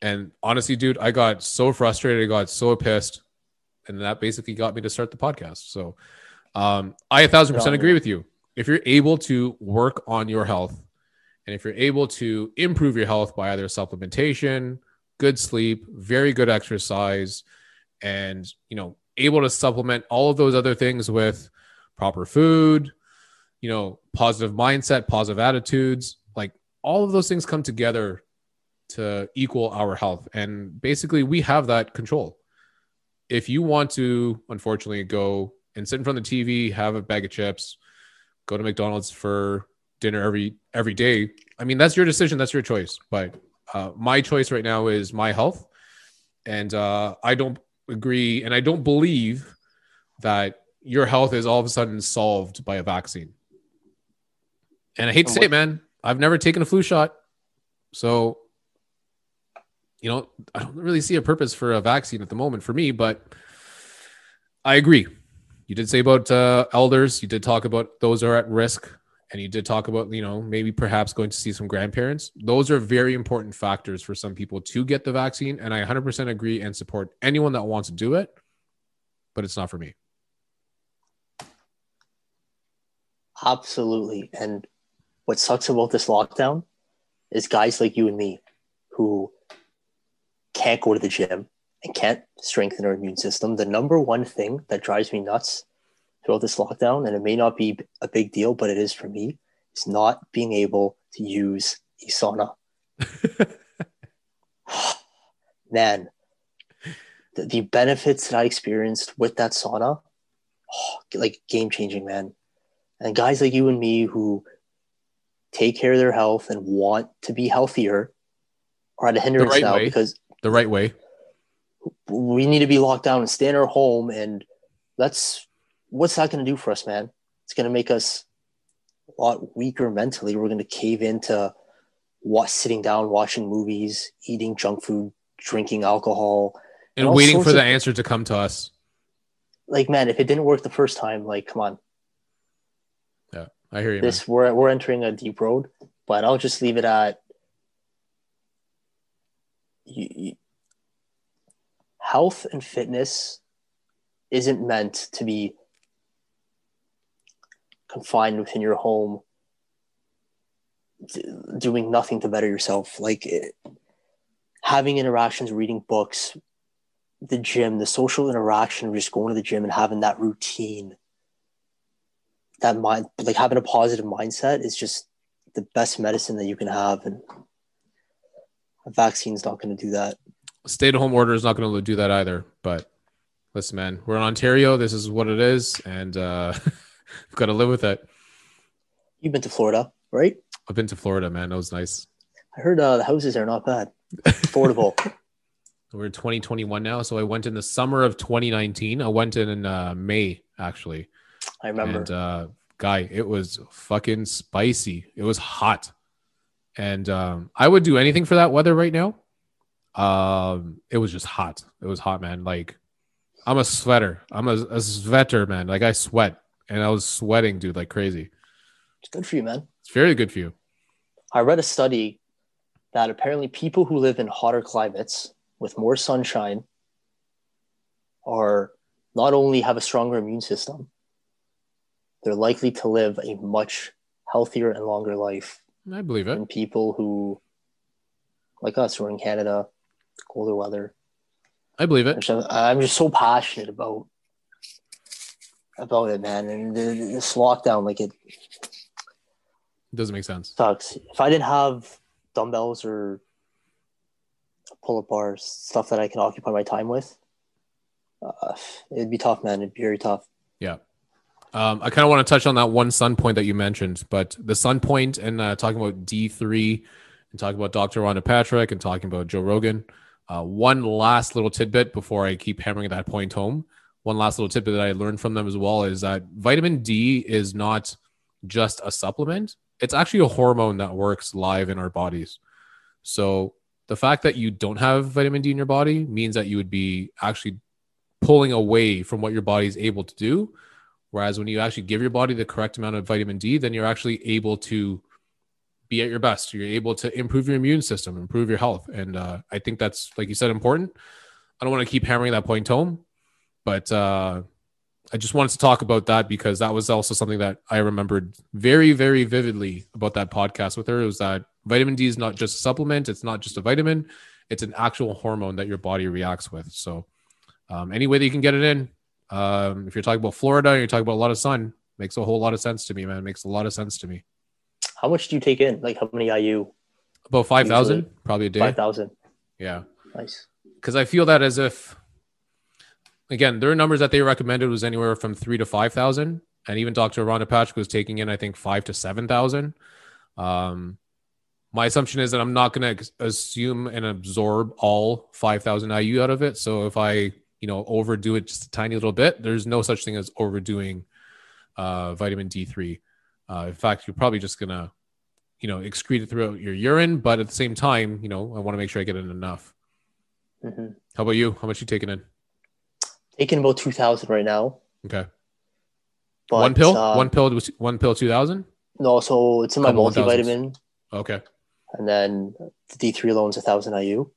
And honestly, dude, I got so frustrated. I got so pissed and that basically got me to start the podcast. So um, I a thousand percent agree with you. If you're able to work on your health, and if you're able to improve your health by either supplementation, good sleep, very good exercise, and you know, able to supplement all of those other things with proper food, you know, positive mindset, positive attitudes, like all of those things come together to equal our health. And basically, we have that control if you want to, unfortunately, go and sit in front of the TV, have a bag of chips, go to McDonald's for dinner every every day. I mean, that's your decision. That's your choice. But uh, my choice right now is my health, and uh, I don't agree, and I don't believe that your health is all of a sudden solved by a vaccine. And I hate to say it, man, I've never taken a flu shot. So, you know, I don't really see a purpose for a vaccine at the moment for me, but I agree. You did say about uh, elders, you did talk about those are at risk, and you did talk about, you know, maybe perhaps going to see some grandparents. Those are very important factors for some people to get the vaccine. And I 100% agree and support anyone that wants to do it, but it's not for me. Absolutely. And what sucks about this lockdown is guys like you and me who can't go to the gym and can't strengthen our immune system. The number one thing that drives me nuts throughout this lockdown, and it may not be a big deal, but it is for me, is not being able to use a sauna. Man, the, the benefits that I experienced with that sauna, oh, like game changing, man. And guys like you and me who take care of their health and want to be healthier are at a hindrance right now way. because The right way. we need to be locked down and stay in our home. And that's what's that going to do for us, man? It's going to make us a lot weaker mentally. We're going to cave into what sitting down, watching movies, eating junk food, drinking alcohol. And all waiting for the of- answer to come to us. Like, man, if it didn't work the first time, like, come on, Yeah, I hear you. man. this we're we're entering a deep road. But I'll just leave it at you, you, health and fitness isn't meant to be confined within your home doing nothing to better yourself. Like it, having interactions reading books the gym the social interaction of just going to the gym and having that routine that mind like having a positive mindset is just the best medicine that you can have. And a vaccine's not going to do that Stay at home order is not going to do that either. But listen, man, we're in Ontario. This is what it is. And uh, we've got to live with it. you've been to florida right I've been to Florida, man. That was nice. i heard uh, the houses are not bad affordable We're in 2021 now. So I went in the summer of 2019. I went in in uh, May, actually. i remember And uh, guy, it was fucking spicy. It was hot, and um, I would do anything for that weather right now. Um, it was just hot. It was hot, man. Like I'm a sweater. I'm a, a sweater, man. Like I sweat, and I was sweating, dude, like crazy. it's good for you man It's very good for you. I read a study that apparently people who live in hotter climates with more sunshine are not only have a stronger immune system, they're likely to live a much healthier and longer life I believe it. than people who, like us, who are in Canada, colder weather. I believe it. I'm just, so passionate about about it, man. And this lockdown, like it Doesn't make sense. sucks. If I didn't have dumbbells or pull up bars, stuff that I can occupy my time with, uh, it'd be tough, man. It'd be very tough. Um, I kind of want to touch on that one sun point that you mentioned, but the sun point and uh, talking about D3 and talking about Dr. Rhonda Patrick and talking about Joe Rogan. Uh, one last little tidbit before I keep hammering that point home. One last little tidbit that I learned from them as well is that vitamin D is not just a supplement, it's actually a hormone that works live in our bodies. So the fact that you don't have vitamin D in your body means that you would be actually pulling away from what your body is able to do. Whereas when you actually give your body the correct amount of vitamin D, then you're actually able to be at your best. You're able to improve your immune system, improve your health. And uh, I think that's, like you said, important. I don't want to keep hammering that point home, but uh, I just wanted to talk about that because that was also something that I remembered very, very vividly about that podcast with her. It was that vitamin D is not just a supplement, it's not just a vitamin, it's an actual hormone that your body reacts with. So, um, any way that you can get it in, um, if you're talking about Florida you're talking about a lot of sun, makes a whole lot of sense to me, man. Makes a lot of sense to me. How much do you take in? Like how many IU? About 5,000, probably a day. Five thousand. Yeah. Nice. Because I feel that as if, again, their numbers that they recommended was anywhere from three to 5,000. And even Dr. Rhonda Patrick was taking in, I think, five to 7,000. Um, my assumption is that I'm not going to assume and absorb all 5,000 IU out of it. So if I, you know, overdo it just a tiny little bit, there's no such thing as overdoing uh, vitamin D3. Uh, in fact, you're probably just gonna, you know, excrete it throughout your urine. But at the same time, you know, I want to make sure I get in enough. hmm How about you? How much you taking in? Taking about two thousand right now. Okay, But, one pill, uh, one pill, one pill, two thousand. No, so it's in my Couple 1000s. multivitamin, Okay, and then the D three alone is a thousand IU,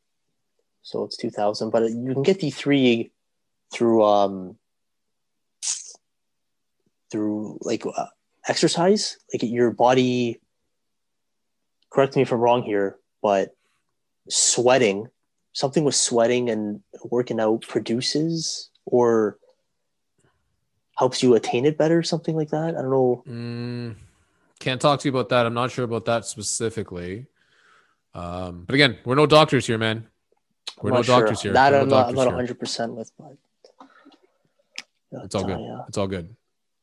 so it's two thousand. But you can get D three through um through like uh, exercise, like your body. Correct me if I'm wrong here, but sweating, something with sweating and working out produces or helps you attain it better, something like that. I don't know. mm, can't talk to you about that. I'm not sure about that specifically. Um, but again, we're no doctors here, man. We're no not sure. doctors here. That I'm not, I'm not 100 percent with, but It's all good. yeah. It's all good.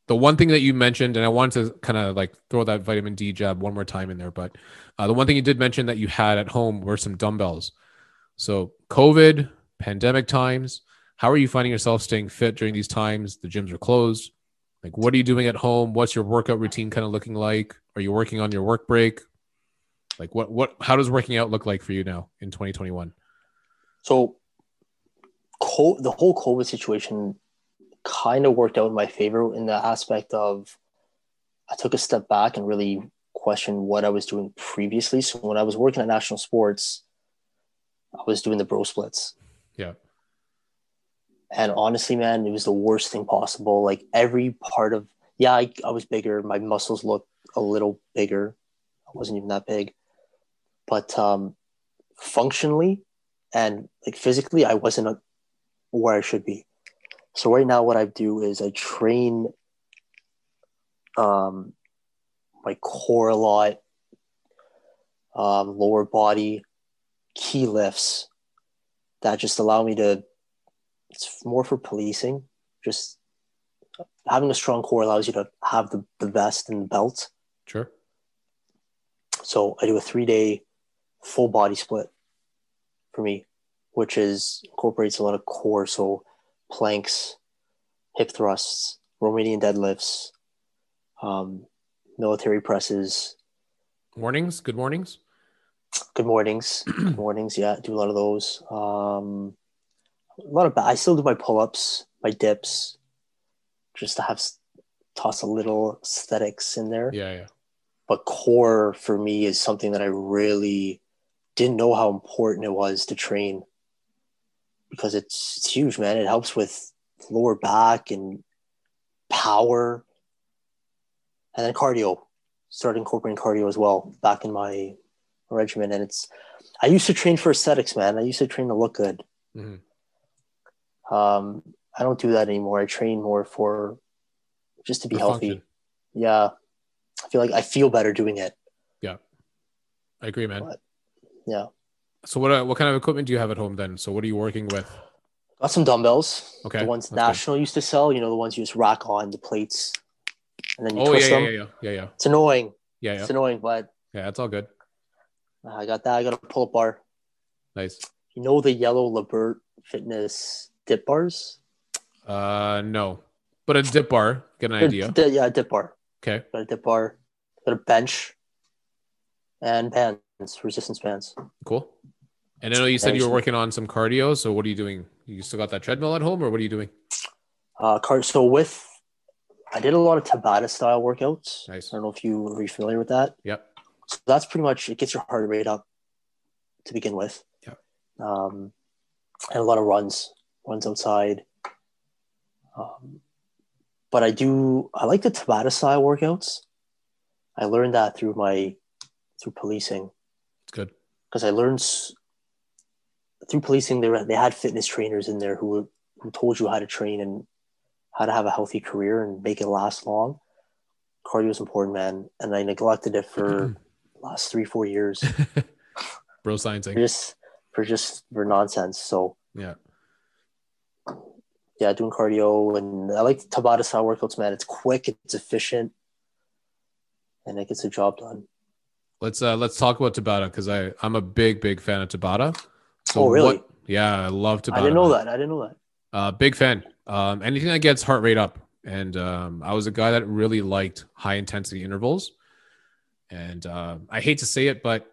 The one thing that you mentioned, and I wanted to kind of like throw that vitamin D jab one more time in there, but uh, the one thing you did mention that you had at home were some dumbbells. So, COVID, pandemic times, how are you finding yourself staying fit during these times? The gyms are closed. Like, what are you doing at home? What's your workout routine kind of looking like? Are you working on your work break? Like, what, what, how does working out look like for you now in 2021? So, co- the whole COVID situation kind of worked out in my favor in the aspect of I took a step back and really questioned what I was doing previously. So when I was working at National Sports, I was doing the bro splits. Yeah. And honestly, man, it was the worst thing possible. Like every part of, yeah, I, I was bigger. My muscles looked a little bigger. I wasn't even that big. But um, functionally and like physically, I wasn't a, where I should be. So right now, what I do is I train um, my core a lot, um, lower body, key lifts that just allow me to. It's more for policing. Just having a strong core allows you to have the, the vest and belt. Sure. So I do a three day full body split for me, which is incorporates a lot of core. So planks, hip thrusts, Romanian deadlifts, um, military presses. Mornings. Good mornings. Good mornings. Good mornings. Yeah, do a lot of those. Um, a lot of. I still do my pull ups, my dips, just to have s- toss a little aesthetics in there. Yeah. Yeah. but core for me is something that I really didn't know how important it was to train because it's it's huge, man. It helps with lower back and power, and then cardio. Started incorporating cardio as well back in my regimen, and it's. I used to train for aesthetics, man. I used to train to look good. Mhm. Um, I don't do that anymore. I train more for just to be For healthy. function. Yeah, I feel like I feel better doing it. Yeah. I agree, man. What? Yeah. So what uh, what kind of equipment do you have at home then? So what are you working with? Got some dumbbells. Okay, The ones that's good. National used to sell, you know, the ones you just rack on the plates and then you Oh twist yeah, them. yeah, yeah, yeah, yeah, It's annoying. yeah, yeah. It's annoying, but Yeah, it's all good. I got that. I got a pull up bar. Nice. You know the yellow Lebert Fitness dip bars? Uh, no, but a dip bar. Get an idea. they're- yeah, dip bar. Okay. Got a dip bar. Got a bench and bands, resistance bands. Cool. And I know you said you were working on some cardio. So what are you doing? You still got that treadmill at home, or what are you doing? Uh, car- so with, I did a lot of Tabata style workouts. Nice. I don't know if you are you familiar with that. Yep. So that's pretty much it gets your heart rate up to begin with. Yeah. Um, and a lot of runs, runs outside. Um, but I do I like the Tabata style workouts. I learned that through my through policing It's good. because I learned through policing they were, they had fitness trainers in there who were, who told you how to train and how to have a healthy career and make it last long. Cardio is important, man, and I neglected it for the last three four years Bro for just for just for nonsense. So Yeah. yeah, doing cardio and I like Tabata style workouts, man. It's quick, it's efficient, and it gets the job done. Let's uh let's talk about Tabata because I I'm a big big fan of Tabata. So Oh, really? What, yeah, I love Tabata. I didn't know that. I didn't know that. Uh, big fan. Um, anything that gets heart rate up and um, I was a guy that really liked high intensity intervals. And uh, I hate to say it, but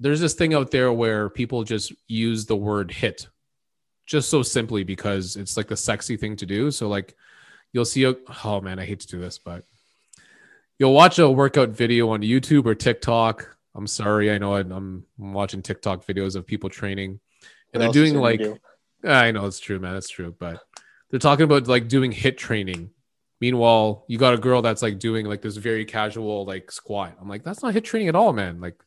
there's this thing out there where people just use the word HIIT just so simply because it's like the sexy thing to do. So like you'll see a oh man, I hate to do this, but you'll watch a workout video on YouTube or TikTok. I'm sorry, I know I'm, watching TikTok videos of people training, and they're doing like do? I know it's true, man, it's true, but they're talking about like doing HIIT training. Meanwhile, you got a girl that's like doing like this very casual like squat. I'm like, that's not HIIT training at all, man. Like,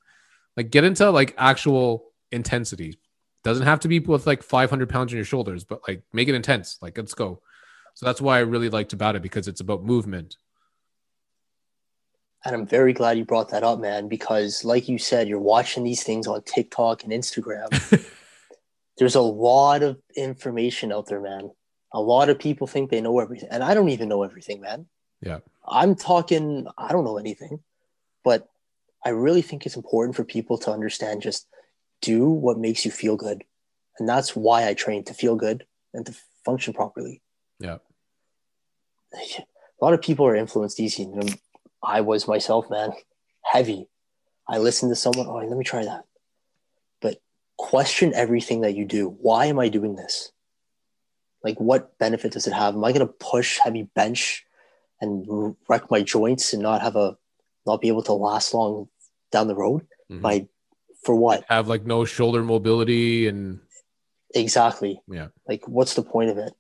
like get into like actual intensity. Doesn't have to be with like 500 pounds on your shoulders, but like make it intense. Like, let's go. So that's why I really liked about it because it's about movement. And I'm very glad you brought that up, man, because like you said, you're watching these things on TikTok and Instagram. There's a lot of information out there, man. A lot of people think they know everything. And I don't even know everything, man. Yeah. I'm talking, I don't know anything, but I really think it's important for people to understand just do what makes you feel good. And that's why I train to feel good and to function properly. Yeah. A lot of people are influenced easy. I was myself, man, heavy. I listened to someone, oh, let me try that. But question everything that you do. Why am I doing this? Like, what benefit does it have? Am I going to push heavy bench and wreck my joints and not have a, not be able to last long down the road? Mm-hmm. By, for what? Have like no shoulder mobility and. Exactly. Yeah. Like, what's the point of it?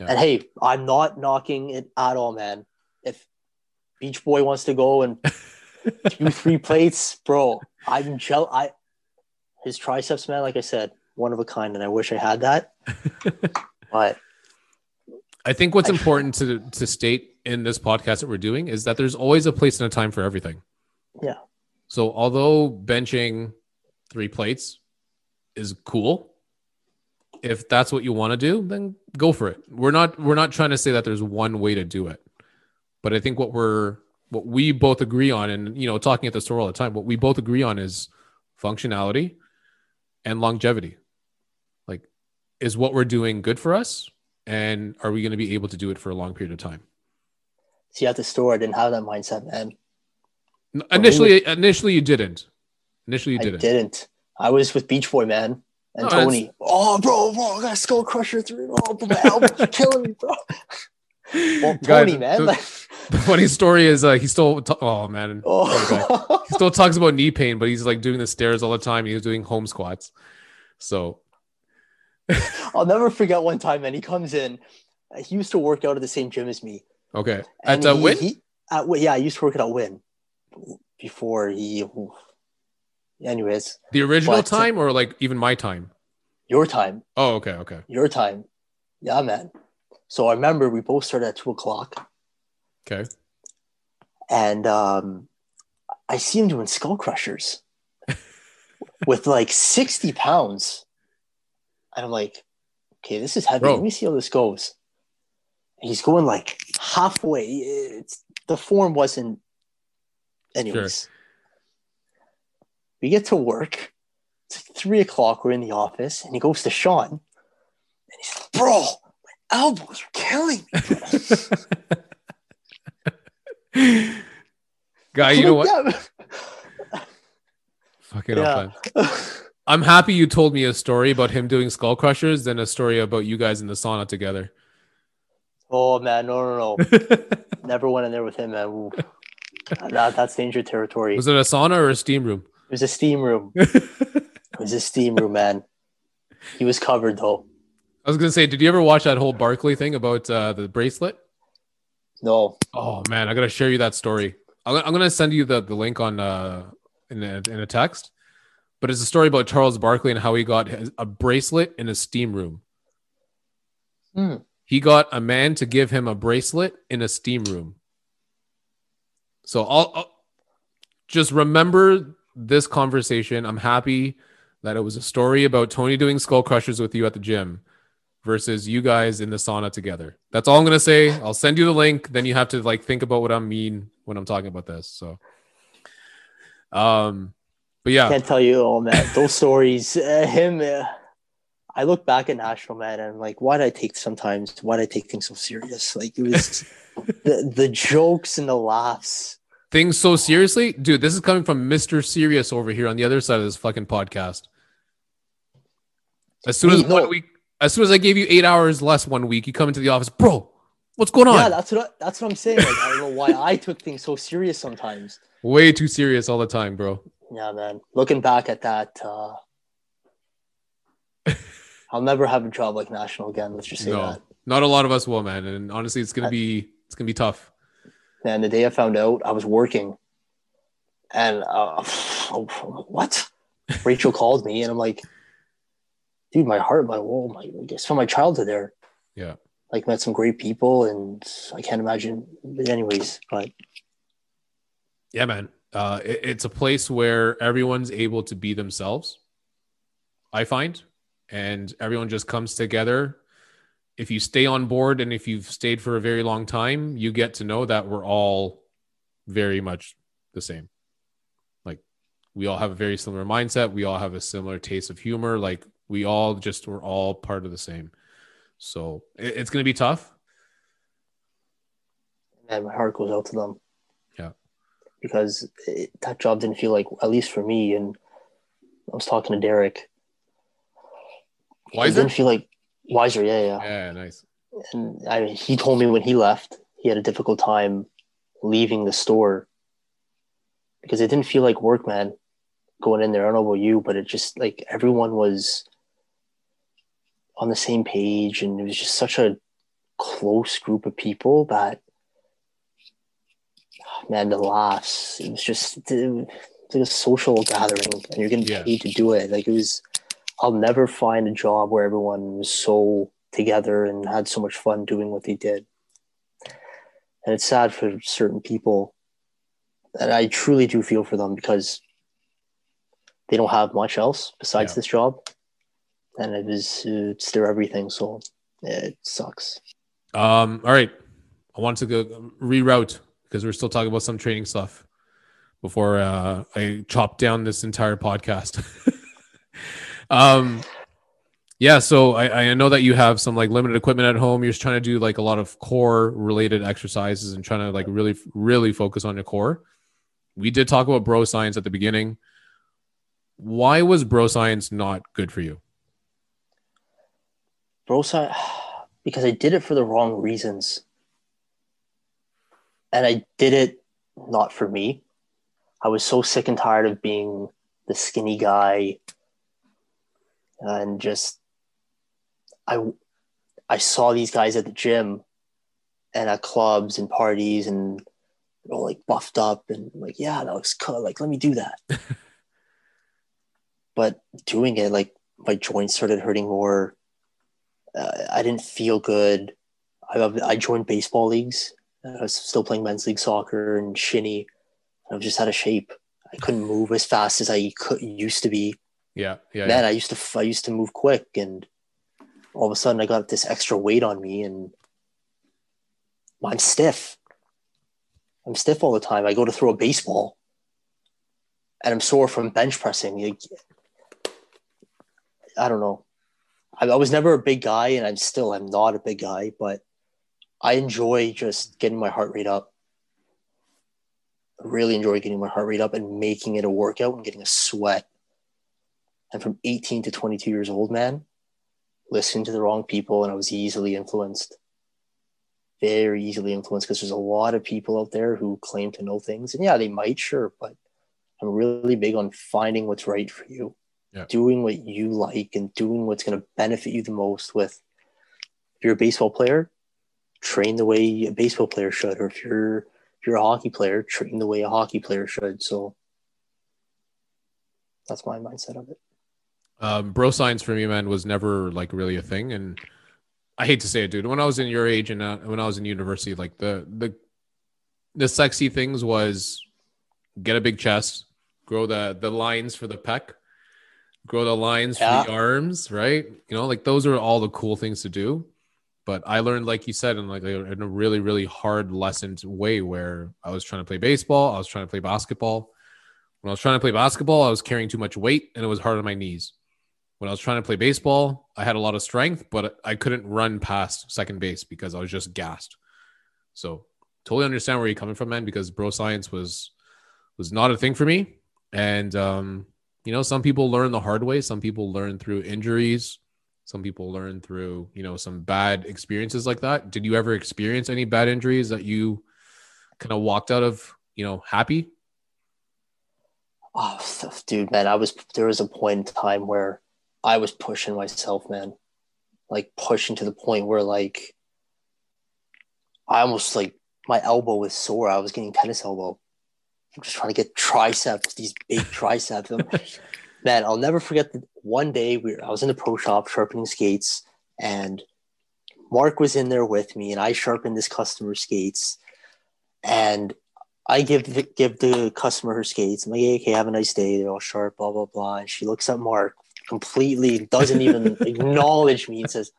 Yeah. And hey, I'm not knocking it at all, man. If Beach Boy wants to go and do three plates, bro, I'm gel. I his triceps, man. Like I said, one of a kind, and I wish I had that. but I think what's I, important to to state in this podcast that we're doing is that there's always a place and a time for everything. Yeah. So although benching three plates is cool, if that's what you want to do, then go for it. We're not we're not trying to say that there's one way to do it. But I think what we're what we both agree on and you know talking at the store all the time, what we both agree on is functionality and longevity. Like is what we're doing good for us and are we going to be able to do it for a long period of time? See at the store I didn't have that mindset, man. Initially initially you didn't. Initially you didn't. I didn't. I was with Beach Boy, man and no, Tony. Oh, bro, bro, I got Skull Crusher through. Oh, bro, my elbow's killing me, bro. Well, Tony, Guys, man. The, the, funny story is uh, he still. T- oh man, oh. he still talks about knee pain, but he's like doing the stairs all the time. He's doing home squats. So I'll never forget one time, man. He comes in. He used to work out at the same gym as me. Okay, at uh, Wynn. He, at, yeah, I used to work at Wynn before he anyways. The original but, time or like even my time? Your time. Oh, okay, okay. Your time. Yeah, man. So I remember we both started at two o'clock. Okay. And um, I see him doing skull crushers with like 60 pounds. And I'm like, okay, this is heavy. Bro. Let me see how this goes. And he's going like halfway. It's, the form wasn't, anyways. Sure. We get to work. It's like three o'clock. We're in the office, and he goes to Sean, and he's like, "Bro, Oh, my You're killing me." Guy, you know what? Fucking yeah. I'm happy you told me a story about him doing skull crushers than a story about you guys in the sauna together. Oh man, no, no, no! Never went in there with him, man. That, that's danger territory. Was it a sauna or a steam room? It was a steam room. it was a steam room, man. He was covered though. I was gonna say, did you ever watch that whole Barkley thing about uh, the bracelet? No. Oh man, I gotta share you that story. I'm, I'm gonna send you the, the link on uh in a, in a text, but it's a story about Charles Barkley and how he got his, a bracelet in a steam room. Hmm. He got a man to give him a bracelet in a steam room. So I'll, I'll just remember this conversation. I'm happy that it was a story about Tony doing skull crushers with you at the gym versus you guys in the sauna together. That's all I'm gonna say. I'll send you the link. Then you have to like think about what I mean when I'm talking about this. So, um, but yeah, I can't tell you all man. Those stories, uh, him, uh, I look back at National Man and I'm like, why did I take sometimes? Why did I take things so serious? Like it was the the jokes and the laughs. Things so seriously, dude. This is coming from Mister Serious over here on the other side of this fucking podcast. As soon as no. one week, as soon as I gave you eight hours less one week, you come into the office, bro. What's going on? Yeah, that's what I, that's what I'm saying. Like, I don't know why I took things so serious sometimes. Way too serious all the time, bro. Yeah, man. Looking back at that, uh, I'll never have a job like National again. Let's just say No, that. not a lot of us will, man. And honestly, it's gonna be it's gonna be tough. And the day I found out, I was working, and uh, what? Rachel called me, and I'm like, dude, my heart, my whoa, my I guess from my childhood there. Yeah. Like met some great people, and I can't imagine. But anyways, but Yeah, man. Uh, it- it's a place where everyone's able to be themselves. I find, and everyone just comes together. If you stay on board and if you've stayed for a very long time, you get to know that we're all very much the same. Like we all have a very similar mindset. We all have a similar taste of humor. Like we all just we're all part of the same. So it- it's going to be tough. man, my heart goes out to them. Yeah. Because it, that job didn't feel like, at least for me, and I was talking to Derek. It Wiser? didn't feel like wiser. Yeah, yeah. Yeah, nice. and I, he told me when he left, he had a difficult time leaving the store because it didn't feel like work, man. Going in there, I don't know about you, but it just like everyone was on the same page, and it was just such a close group of people that, man, the laughs. It was just it was like a social gathering, and you're getting Yeah. paid to do it. Like it was. I'll never find a job where everyone was so together and had so much fun doing what they did. And it's sad for certain people. And I truly do feel for them because they don't have much else besides Yeah. this job. And it is it's their everything. So it sucks. Um, all right. I want to go reroute because we're still talking about some training stuff before uh, I chop down this entire podcast. um, yeah. So I, I know that you have some like limited equipment at home. You're just trying to do like a lot of core related exercises and trying to like really, really focus on your core. We did talk about bro science at the beginning. Why was bro science not good for you? Bro, si- because I did it for the wrong reasons. And I did it not for me. I was so sick and tired of being the skinny guy and just I I saw these guys at the gym and at clubs and parties and they're all like buffed up and like yeah that looks cool like let me do that but doing it like my joints started hurting more uh, I didn't feel good. I, I joined baseball leagues. I was still playing men's league soccer and shinny. I was just out of shape. I couldn't move as fast as I could used to be. Yeah. Yeah. Man, I used to I used to move quick, and all of a sudden I got this extra weight on me, and I'm stiff. I'm stiff all the time. I go to throw a baseball, and I'm sore from bench pressing. Like, I don't know. I, I was never a big guy, and I'm still I'm not a big guy, but I enjoy just getting my heart rate up. I really enjoy getting my heart rate up and making it a workout and getting a sweat. And from 18 to 22 years old, man, listening to the wrong people, and I was easily influenced. Very easily influenced because there's a lot of people out there who claim to know things. And yeah, they might, sure, but I'm really big on finding what's right for you, Yeah. doing what you like, and doing what's going to benefit you the most. With if you're a baseball player, train the way a baseball player should, or if you're if you're a hockey player, train the way a hockey player should. So that's my mindset of it. um, bro science for me, man, was never like really a thing. And I hate to say it, dude. When I was in your age and uh, when I was in university, like the the the sexy things was get a big chest, grow the the lines for the pec, grow the lines Yeah. for the arms, right? You know, like those are all the cool things to do. But I learned, like you said, in like a, in a really really hard lessoned way where I was trying to play baseball, I was trying to play basketball. When I was trying to play basketball, I was carrying too much weight and it was hard on my knees. when I was trying to play baseball, I had a lot of strength, but I couldn't run past second base because I was just gassed. So totally understand where you're coming from, man, because bro science was was not a thing for me. And um, you know, some people learn the hard way, some people learn through injuries, some people learn through, you know, some bad experiences like that. Did you ever experience any bad injuries that you kind of walked out of, you know, happy? Oh, dude, man, I was there was a point in time where I was pushing myself, man. Like pushing to the point where like I almost like my elbow was sore. I was getting tennis elbow. I'm just trying to get triceps, these big triceps. man, I'll never forget that one day we were, I was in the pro shop sharpening skates and Mark was in there with me and I sharpened this customer's skates and I give the, give the customer her skates. I'm like, hey, okay, have a nice day. They're all sharp, blah, blah, blah. And she looks at Mark completely, doesn't even acknowledge me and says,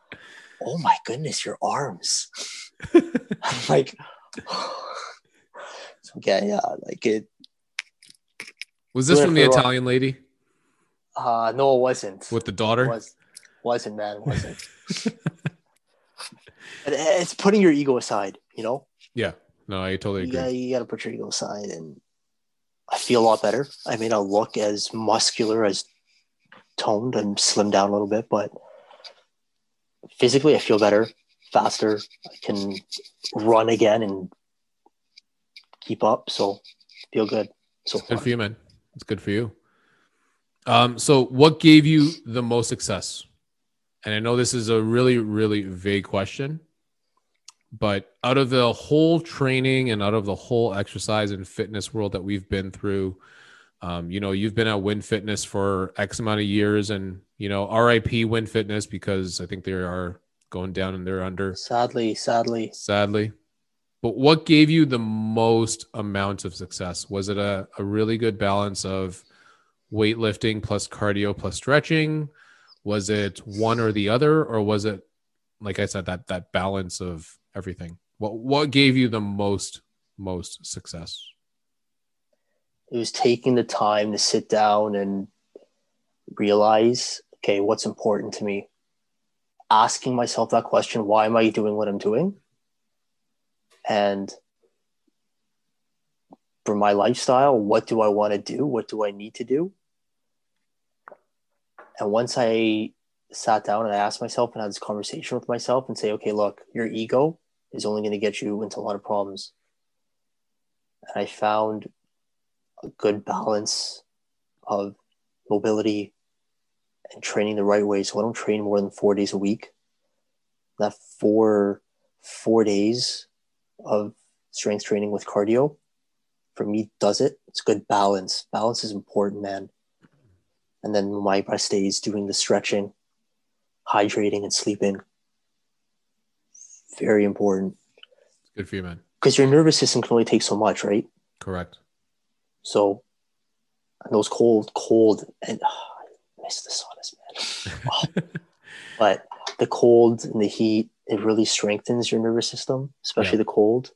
oh my goodness, your arms. I'm like, okay, yeah, like it. Was this from the Italian lady? Uh, no, it wasn't. With the daughter? Was, wasn't, man, it wasn't. it's putting your ego aside, you know? Yeah. No, I totally agree. Yeah, you, you got to put your ego aside, and I feel a lot better. I mean, I look as muscular as toned and slimmed down a little bit, but physically I feel better, faster. I can run again and keep up. So feel good. So good for you, man. It's good for you. Um, so what gave you the most success? And I know this is a really, really vague question, but out of the whole training and out of the whole exercise and fitness world that we've been through, um, you know, you've been at Wynn Fitness for X amount of years, and you know, RIP Wynn Fitness because I think they are going down and they're under. Sadly, sadly, sadly. But what gave you the most amount of success? Was it a, a really good balance of weightlifting plus cardio plus stretching? Was it one or the other, or was it, like I said, that that balance of everything? What what gave you the most most success? it was taking the time to sit down and realize okay what's important to me asking myself that question why am i doing what i'm doing and for my lifestyle what do i want to do what do i need to do and once i sat down and i asked myself and had this conversation with myself and say okay look your ego is only going to get you into a lot of problems and i found a good balance of mobility and training the right way. So I don't train more than four days a week. That four four days of strength training with cardio for me does it. It's good balance. Balance is important, man. And then my rest days doing the stretching, hydrating, and sleeping. Very important. It's good for you, man. Because your nervous system can only take so much, right? Correct. So those cold, cold, and oh, I miss the saunas, man. oh. but the cold and the heat, it really strengthens your nervous system, especially yeah. the cold.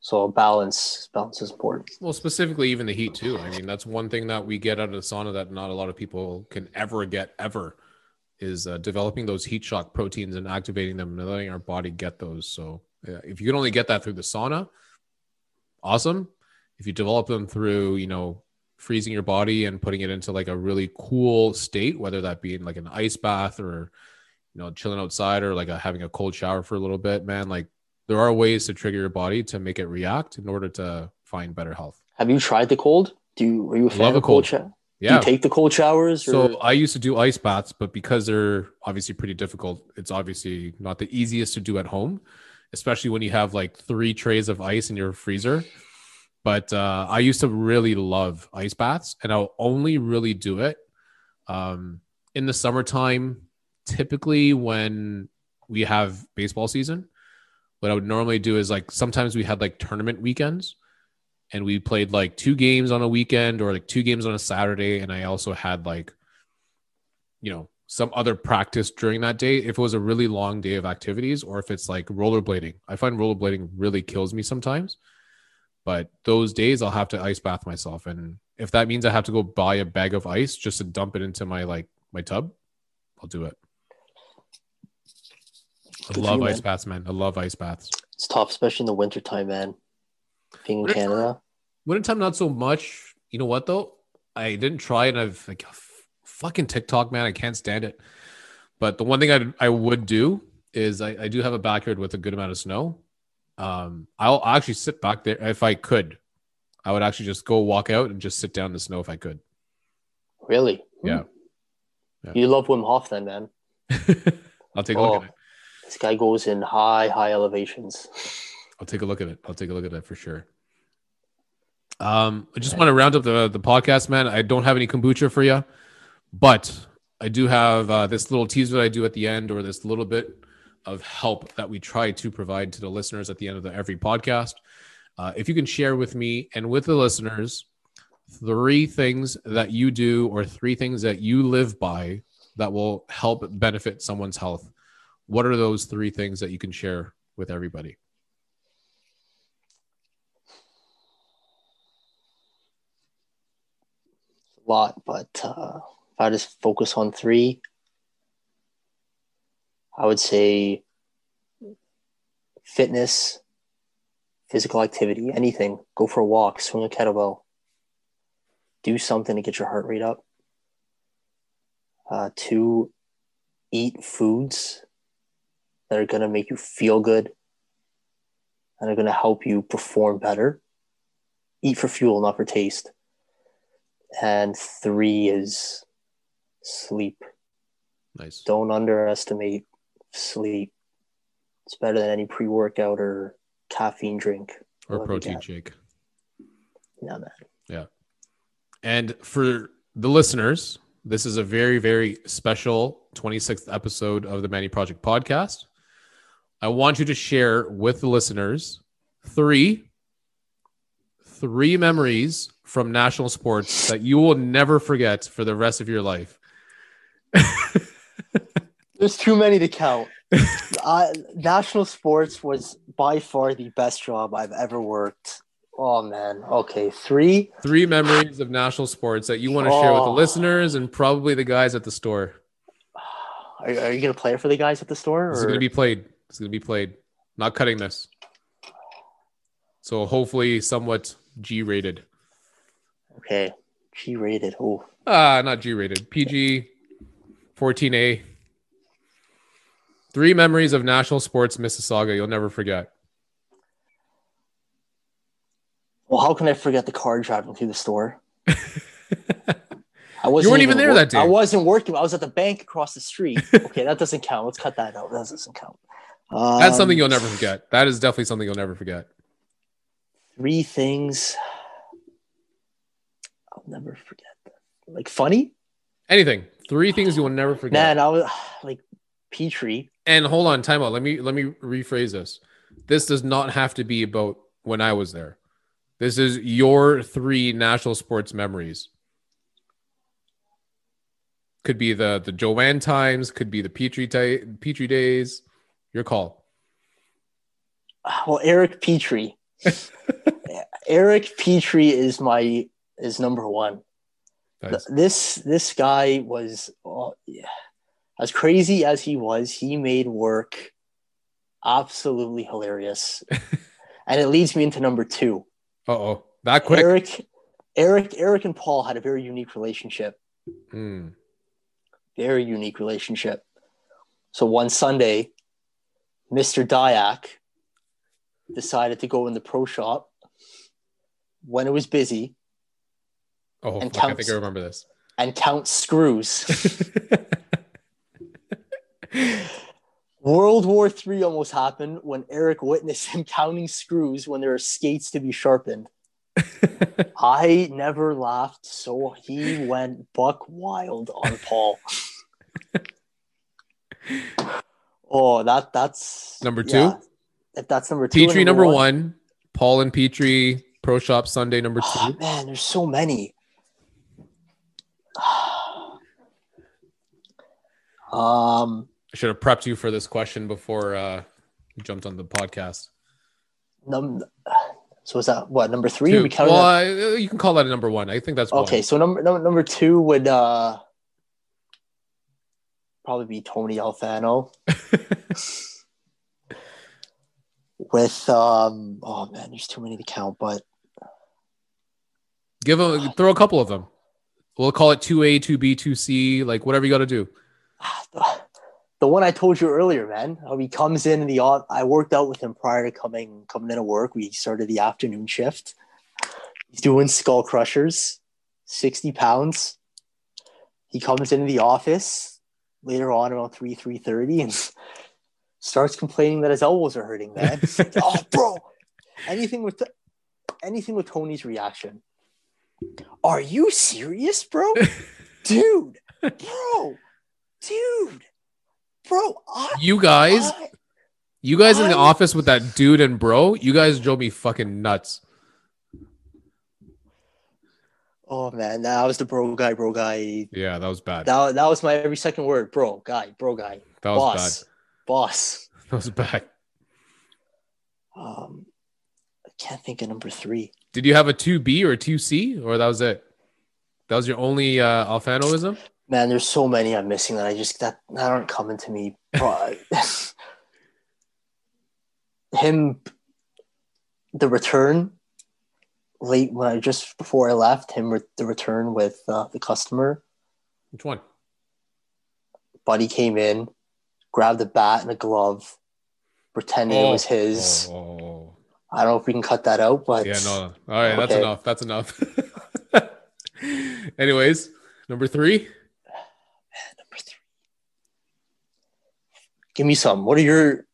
So balance, balance is important. Well, specifically even the heat too. I mean, that's one thing that we get out of the sauna that not a lot of people can ever get ever is uh, developing those heat shock proteins and activating them and letting our body get those. So yeah, if you can only get that through the sauna, awesome if you develop them through you know freezing your body and putting it into like a really cool state whether that be in like an ice bath or you know chilling outside or like a, having a cold shower for a little bit man like there are ways to trigger your body to make it react in order to find better health have you tried the cold do you are you a fan Love of cold, cold shower yeah. Do you take the cold showers? Or? So I used to do ice baths, but because they're obviously pretty difficult, it's obviously not the easiest to do at home, especially when you have like three trays of ice in your freezer. But uh, I used to really love ice baths, and I'll only really do it um, in the summertime. Typically, when we have baseball season, what I would normally do is like sometimes we had like tournament weekends, and we played like two games on a weekend or like two games on a Saturday, and I also had like, you know, some other practice during that day if it was a really long day of activities or if it's like rollerblading. I find rollerblading really kills me sometimes. But those days I'll have to ice bath myself. And if that means I have to go buy a bag of ice just to dump it into my like my tub, I'll do it. I Good love you, ice man. baths, man. I love ice baths. It's tough, especially in the wintertime, man. Being in Wintertime? Canada. Wintertime, not so much. You know what though? I didn't try it. And I've like fucking TikTok, man. I can't stand it. But the one thing I I would do is I, I do have a backyard with a good amount of snow. Um, I'll actually sit back there if I could. I would actually just go walk out and just sit down in the snow if I could. Really? Yeah. Hmm. Yeah. You love Wim Hof then, man. I'll take a look Oh. at it. This guy goes in high, high elevations. I'll take a look at it. I'll take a look at that for sure. Um, I just want to round up the the podcast, man. I don't have any kombucha for you, but I do have uh, this little teaser that I do at the end, or this little bit of help that we try to provide to the listeners at the end of the, every podcast. Uh, if you can share with me and with the listeners three things that you do or three things that you live by that will help benefit someone's health, what are those three things that you can share with everybody? a lot, but uh, if I just focus on three, I would say fitness, physical activity, anything. Go for a walk, swing a kettlebell, do something to get your heart rate up. Uh, two, eat foods that are going to make you feel good and are going to help you perform better. Eat for fuel, not for taste and three is sleep. Nice. Don't underestimate sleep. It's better than any pre workout or caffeine drink. or protein shake. Yeah, man. Yeah. And for the listeners, this is a very, very special 26th episode of the Manny Project podcast. I want you to share with the listeners three three memories from national sports that you will never forget for the rest of your life. There's too many to count. uh, national sports was by far the best job I've ever worked. Oh man. Okay, three. Three memories of national sports that you want to share with the Oh. listeners and probably the guys at the store. Are, are you gonna play it for the guys at the store? This is or- going to be played. It's going to be played. Not cutting this. So hopefully somewhat G rated. okay. G rated. Oh, Ah, not G rated. PG 14A. Three memories of national sports Mississauga you'll never forget. well, how can I forget the car driving through the store? I wasn't You weren't even there wor- that day. I wasn't working. I was at the bank across the street. Okay, that doesn't count. Let's cut that out. That doesn't count. Um, That's something you'll never forget. That is definitely something you'll never forget. Three things I'll never forget. Like funny, Anything. Three things you will never forget. man. I was like Petrie. And hold on, time out. Let me let me rephrase this. This does not have to be about when I was there. This is your three national sports memories. Could be the the Joanne times, could be the Petrie ti- Petrie days. Your call. Well, Eric Petrie. Eric Petrie is my is number one. Nice. This this guy was oh, yeah. as crazy as he was. He made work absolutely hilarious, and it leads me into number two. Uh oh, that quick. Eric, Eric, Eric, and Paul had a very unique relationship. Mm. Very unique relationship. So one Sunday, Mr. Dyak decided to go in the pro shop when it was busy Oh, And fuck, I think I remember this. and count screws. World War III almost happened when Eric witnessed him counting screws when there are skates to be sharpened. I never laughed, so he went buck wild on Paul. oh, that that's Number yeah. two? If that's number two, Petrie number one. Paul and Petrie Pro Shop Sunday number Oh, two. man, there's so many. um, I should have prepped you for this question before uh, you jumped on the podcast. num- so is that what number three? Two. We Well, that- uh, you can call that a number one. I think that's one. Okay, so number, number number two would uh probably be Tony Alfano. With um, oh man, there's too many to count, but Give them throw a couple of them. We'll call it two A, two B, two C, like whatever you got to do. the one I told you earlier, man. How he comes in, the. I worked out with him prior to coming coming into work. We started the afternoon shift. He's doing skull crushers, sixty pounds. He comes into the office later on around three three thirty and starts complaining that his elbows are hurting. Man, oh, bro, anything with anything with Tony's reaction. Are you serious, bro? dude, bro, dude, bro. I, You guys, I- you guys in the office with that dude and bro, you guys drove me fucking nuts. Oh man, that was the bro guy, bro guy. Yeah, that was bad. That, that was my every second word, bro, guy, bro guy, That was boss, boss. That was bad. Um, I can't think of number three. Did you have a two B or a two C, or that was it? That was your only uh, Alfanoism? Man, there's so many I'm missing that I just that that aren't coming to me. Him, the return late when I just before I left him, re- the return with uh, the customer. Which one? Buddy came in, grabbed a bat and a glove, pretending it was his. Oh, oh, oh. I don't know if we can cut that out, but Yeah, no. All right, that's Okay. enough. That's enough. Anyways, number three. Number three. Give me some. What are your?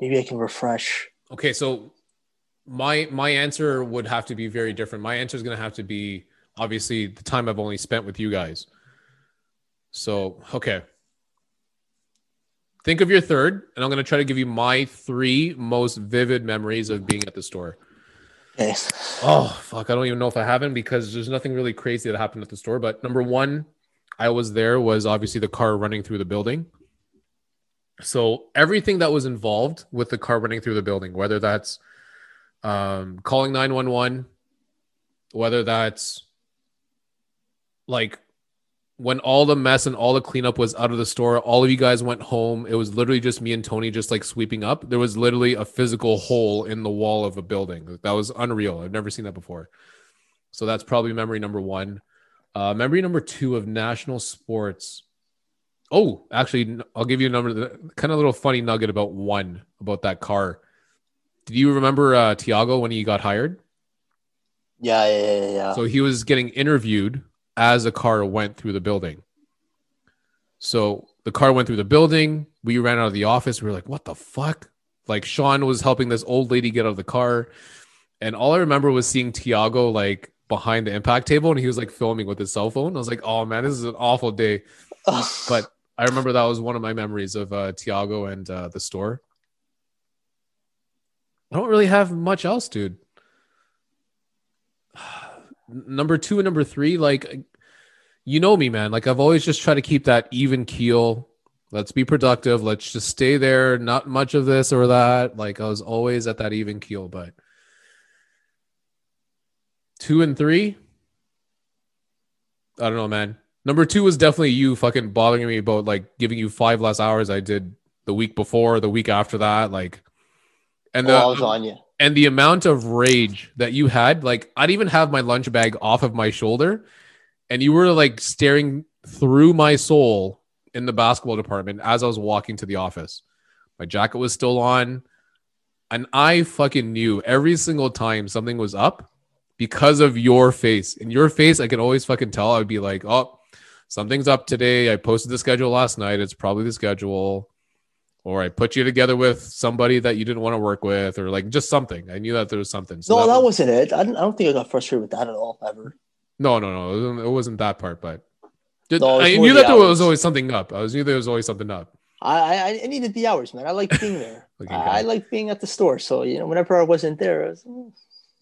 Maybe I can refresh. Okay, so my my answer would have to be very different. My answer is going to have to be obviously the time I've only spent with you guys. So, okay. Think of your third, and I'm going to try to give you my three most vivid memories of being at the store. Okay. Oh, fuck. I don't even know if I haven't because there's nothing really crazy that happened at the store. But number one, I was there was obviously the car running through the building. So everything that was involved with the car running through the building, whether that's um, calling 911, whether that's like when all the mess and all the cleanup was out of the store, all of you guys went home. It was literally just me and Tony just like sweeping up. There was literally a physical hole in the wall of a building. That was unreal. I've never seen that before. So that's probably memory number one. Uh, memory number two of national sports. Oh, actually, I'll give you a number. Kind of a little funny nugget about one about that car. Did you remember uh, Tiago when he got hired? Yeah, yeah, yeah, yeah. So he was getting interviewed as a car went through the building. So the car went through the building. We ran out of the office. We were like, what the fuck? Like Sean was helping this old lady get out of the car. And all I remember was seeing Tiago like behind the impact table and he was like filming with his cell phone. I was like, oh man, this is an awful day. But I remember that was one of my memories of uh, Tiago and uh, the store. I don't really have much else, dude. Number two and number three, like, you know me, man. Like, I've always just tried to keep that even keel. Let's be productive. Let's just stay there. Not much of this or that. Like, I was always at that even keel, but two and three, I don't know, man. Number two was definitely you fucking bothering me about like giving you five less hours I did the week before, the week after that, like, and oh, the well, I was on you. and the amount of rage that you had, like, I'd even have my lunch bag off of my shoulder, and you were like staring through my soul in the basketball department as I was walking to the office. My jacket was still on, and I fucking knew every single time something was up because of your face. In your face, I could always fucking tell. I'd be like, oh, something's up today. I posted the schedule last night. It's probably the schedule. Or I put you together with somebody that you didn't want to work with, or like just something. I knew that there was something. So No, that was- wasn't it. I, I don't think I got frustrated with that at all ever. no, no, no. It wasn't, that part, but Did- No, I knew the that there was always something up. I was knew there was always something up. I, I I needed the hours, man. I like being there. Okay, I, I like being at the store. So you know, whenever I wasn't there, I was, mm.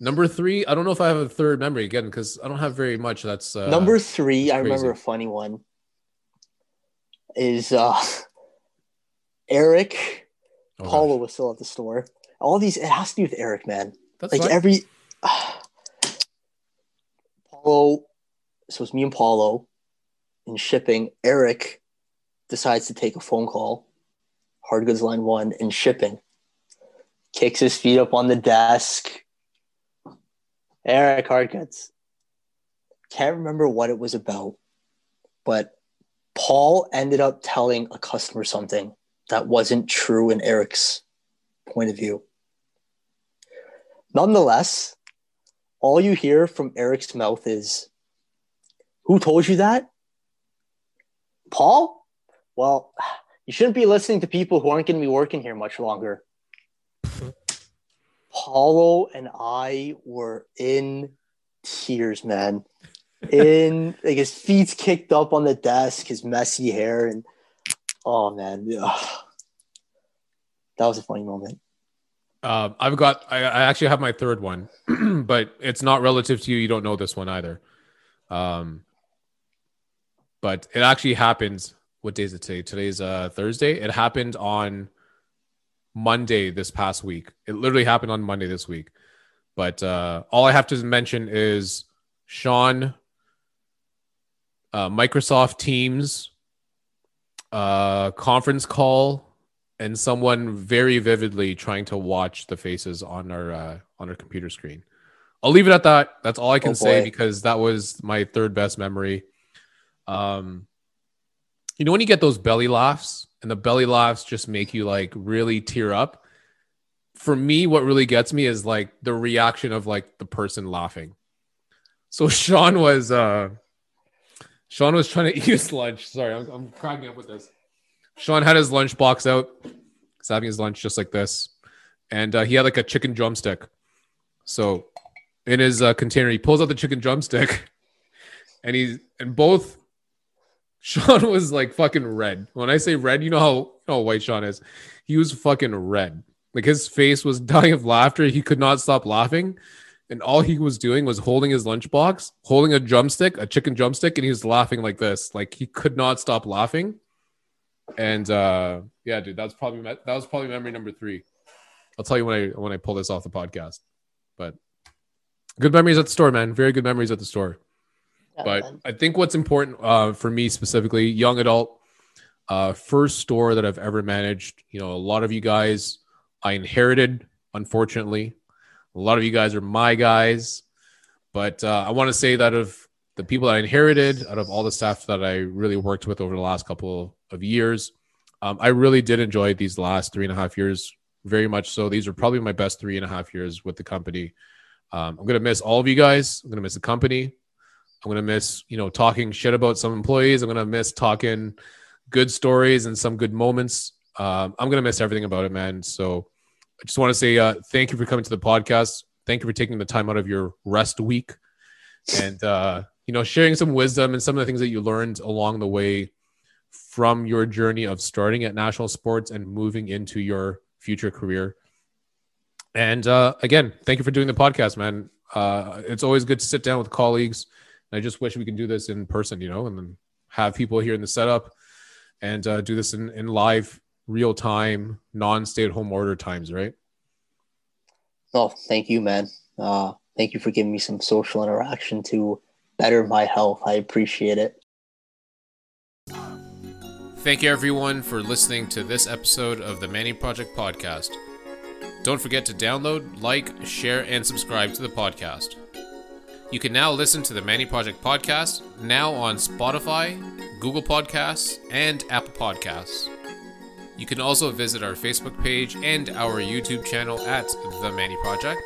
Number three, I don't know if I have a third memory again because I don't have very much. That's uh, number three. I remember a funny one. Is uh Eric oh, gosh. Paulo was still at the store. All these it has to do with Eric, man. That's like fine. every Paulo. So it's me and Paulo in shipping. Eric decides to take a phone call, hard goods line one, in shipping. Kicks his feet up on the desk. Eric Hard Goods. Can't remember what it was about, but Paul ended up telling a customer something that wasn't true in Eric's point of view. Nonetheless, all you hear from Eric's mouth is, Who told you that? Paul? Well, you shouldn't be listening to people who aren't going to be working here much longer. Paulo and I were in tears, man. In like his feet's kicked up on the desk, his messy hair, and oh man, ugh. That was a funny moment. Uh, I've got. I, I, actually have my third one, but it's not relative to you. You don't know this one either. Um, but it actually happens. What day is it today? Today's uh Thursday. It happened on Monday this past week. It literally happened on Monday this week. But uh, all I have to mention is Sean, uh, Microsoft Teams, uh, conference call, and someone very vividly trying to watch the faces on our uh, on our computer screen. I'll leave it at that. That's all I can oh say because that was my third best memory. Um, you know when you get those belly laughs and the belly laughs just make you like really tear up. For me, what really gets me is like the reaction of like the person laughing. So Sean was uh Sean was trying to eat his lunch. Sorry, I'm, I'm cracking up with this. Sean had his lunch box out. He's having his lunch just like this, and uh, he had like a chicken drumstick. So in his uh, container, he pulls out the chicken drumstick, and he's and both Sean was like fucking red. When I say red, you know how, how white Sean is. He was fucking red. Like his face was dying of laughter. He could not stop laughing. And all he was doing was holding his lunchbox, holding a drumstick, a chicken drumstick, and he was laughing like this. Like he could not stop laughing. And uh yeah, dude, that's probably that was probably memory number three. I'll tell you when I when I pull this off the podcast. But good memories at the store, man. Very good memories at the store but I think what's important uh, for me specifically, young adult, uh, first store that I've ever managed. You know, a lot of you guys I inherited, unfortunately. A lot of you guys are my guys, but uh, I want to say that of the people that I inherited, out of all the staff that I really worked with over the last couple of years, um, I really did enjoy these last three and a half years very much. So these are probably my best three and a half years with the company. Um, I'm gonna miss all of you guys. I'm gonna miss the company. I'm gonna miss, you know, talking shit about some employees. I'm gonna miss talking good stories and some good moments. Um, I'm gonna miss everything about it, man. So I just want to say uh, thank you for coming to the podcast. Thank you for taking the time out of your rest week and uh, you know sharing some wisdom and some of the things that you learned along the way from your journey of starting at national sports and moving into your future career. And uh, again, thank you for doing the podcast, man. Uh, it's always good to sit down with colleagues I just wish we could do this in person, you know, and then have people here in the setup and uh, do this in, in live, real time, non stay at home order times, right? Oh, thank you, man. Uh, thank you for giving me some social interaction to better my health. I appreciate it. Thank you, everyone, for listening to this episode of the Manny Project Podcast. Don't forget to download, like, share, and subscribe to the podcast. You can now listen to the Manny Project podcast now on Spotify, Google Podcasts, and Apple Podcasts. You can also visit our Facebook page and our YouTube channel at The Manny Project.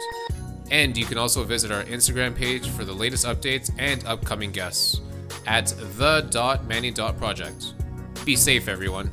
And you can also visit our Instagram page for the latest updates and upcoming guests at the.manny.project. Be safe, everyone.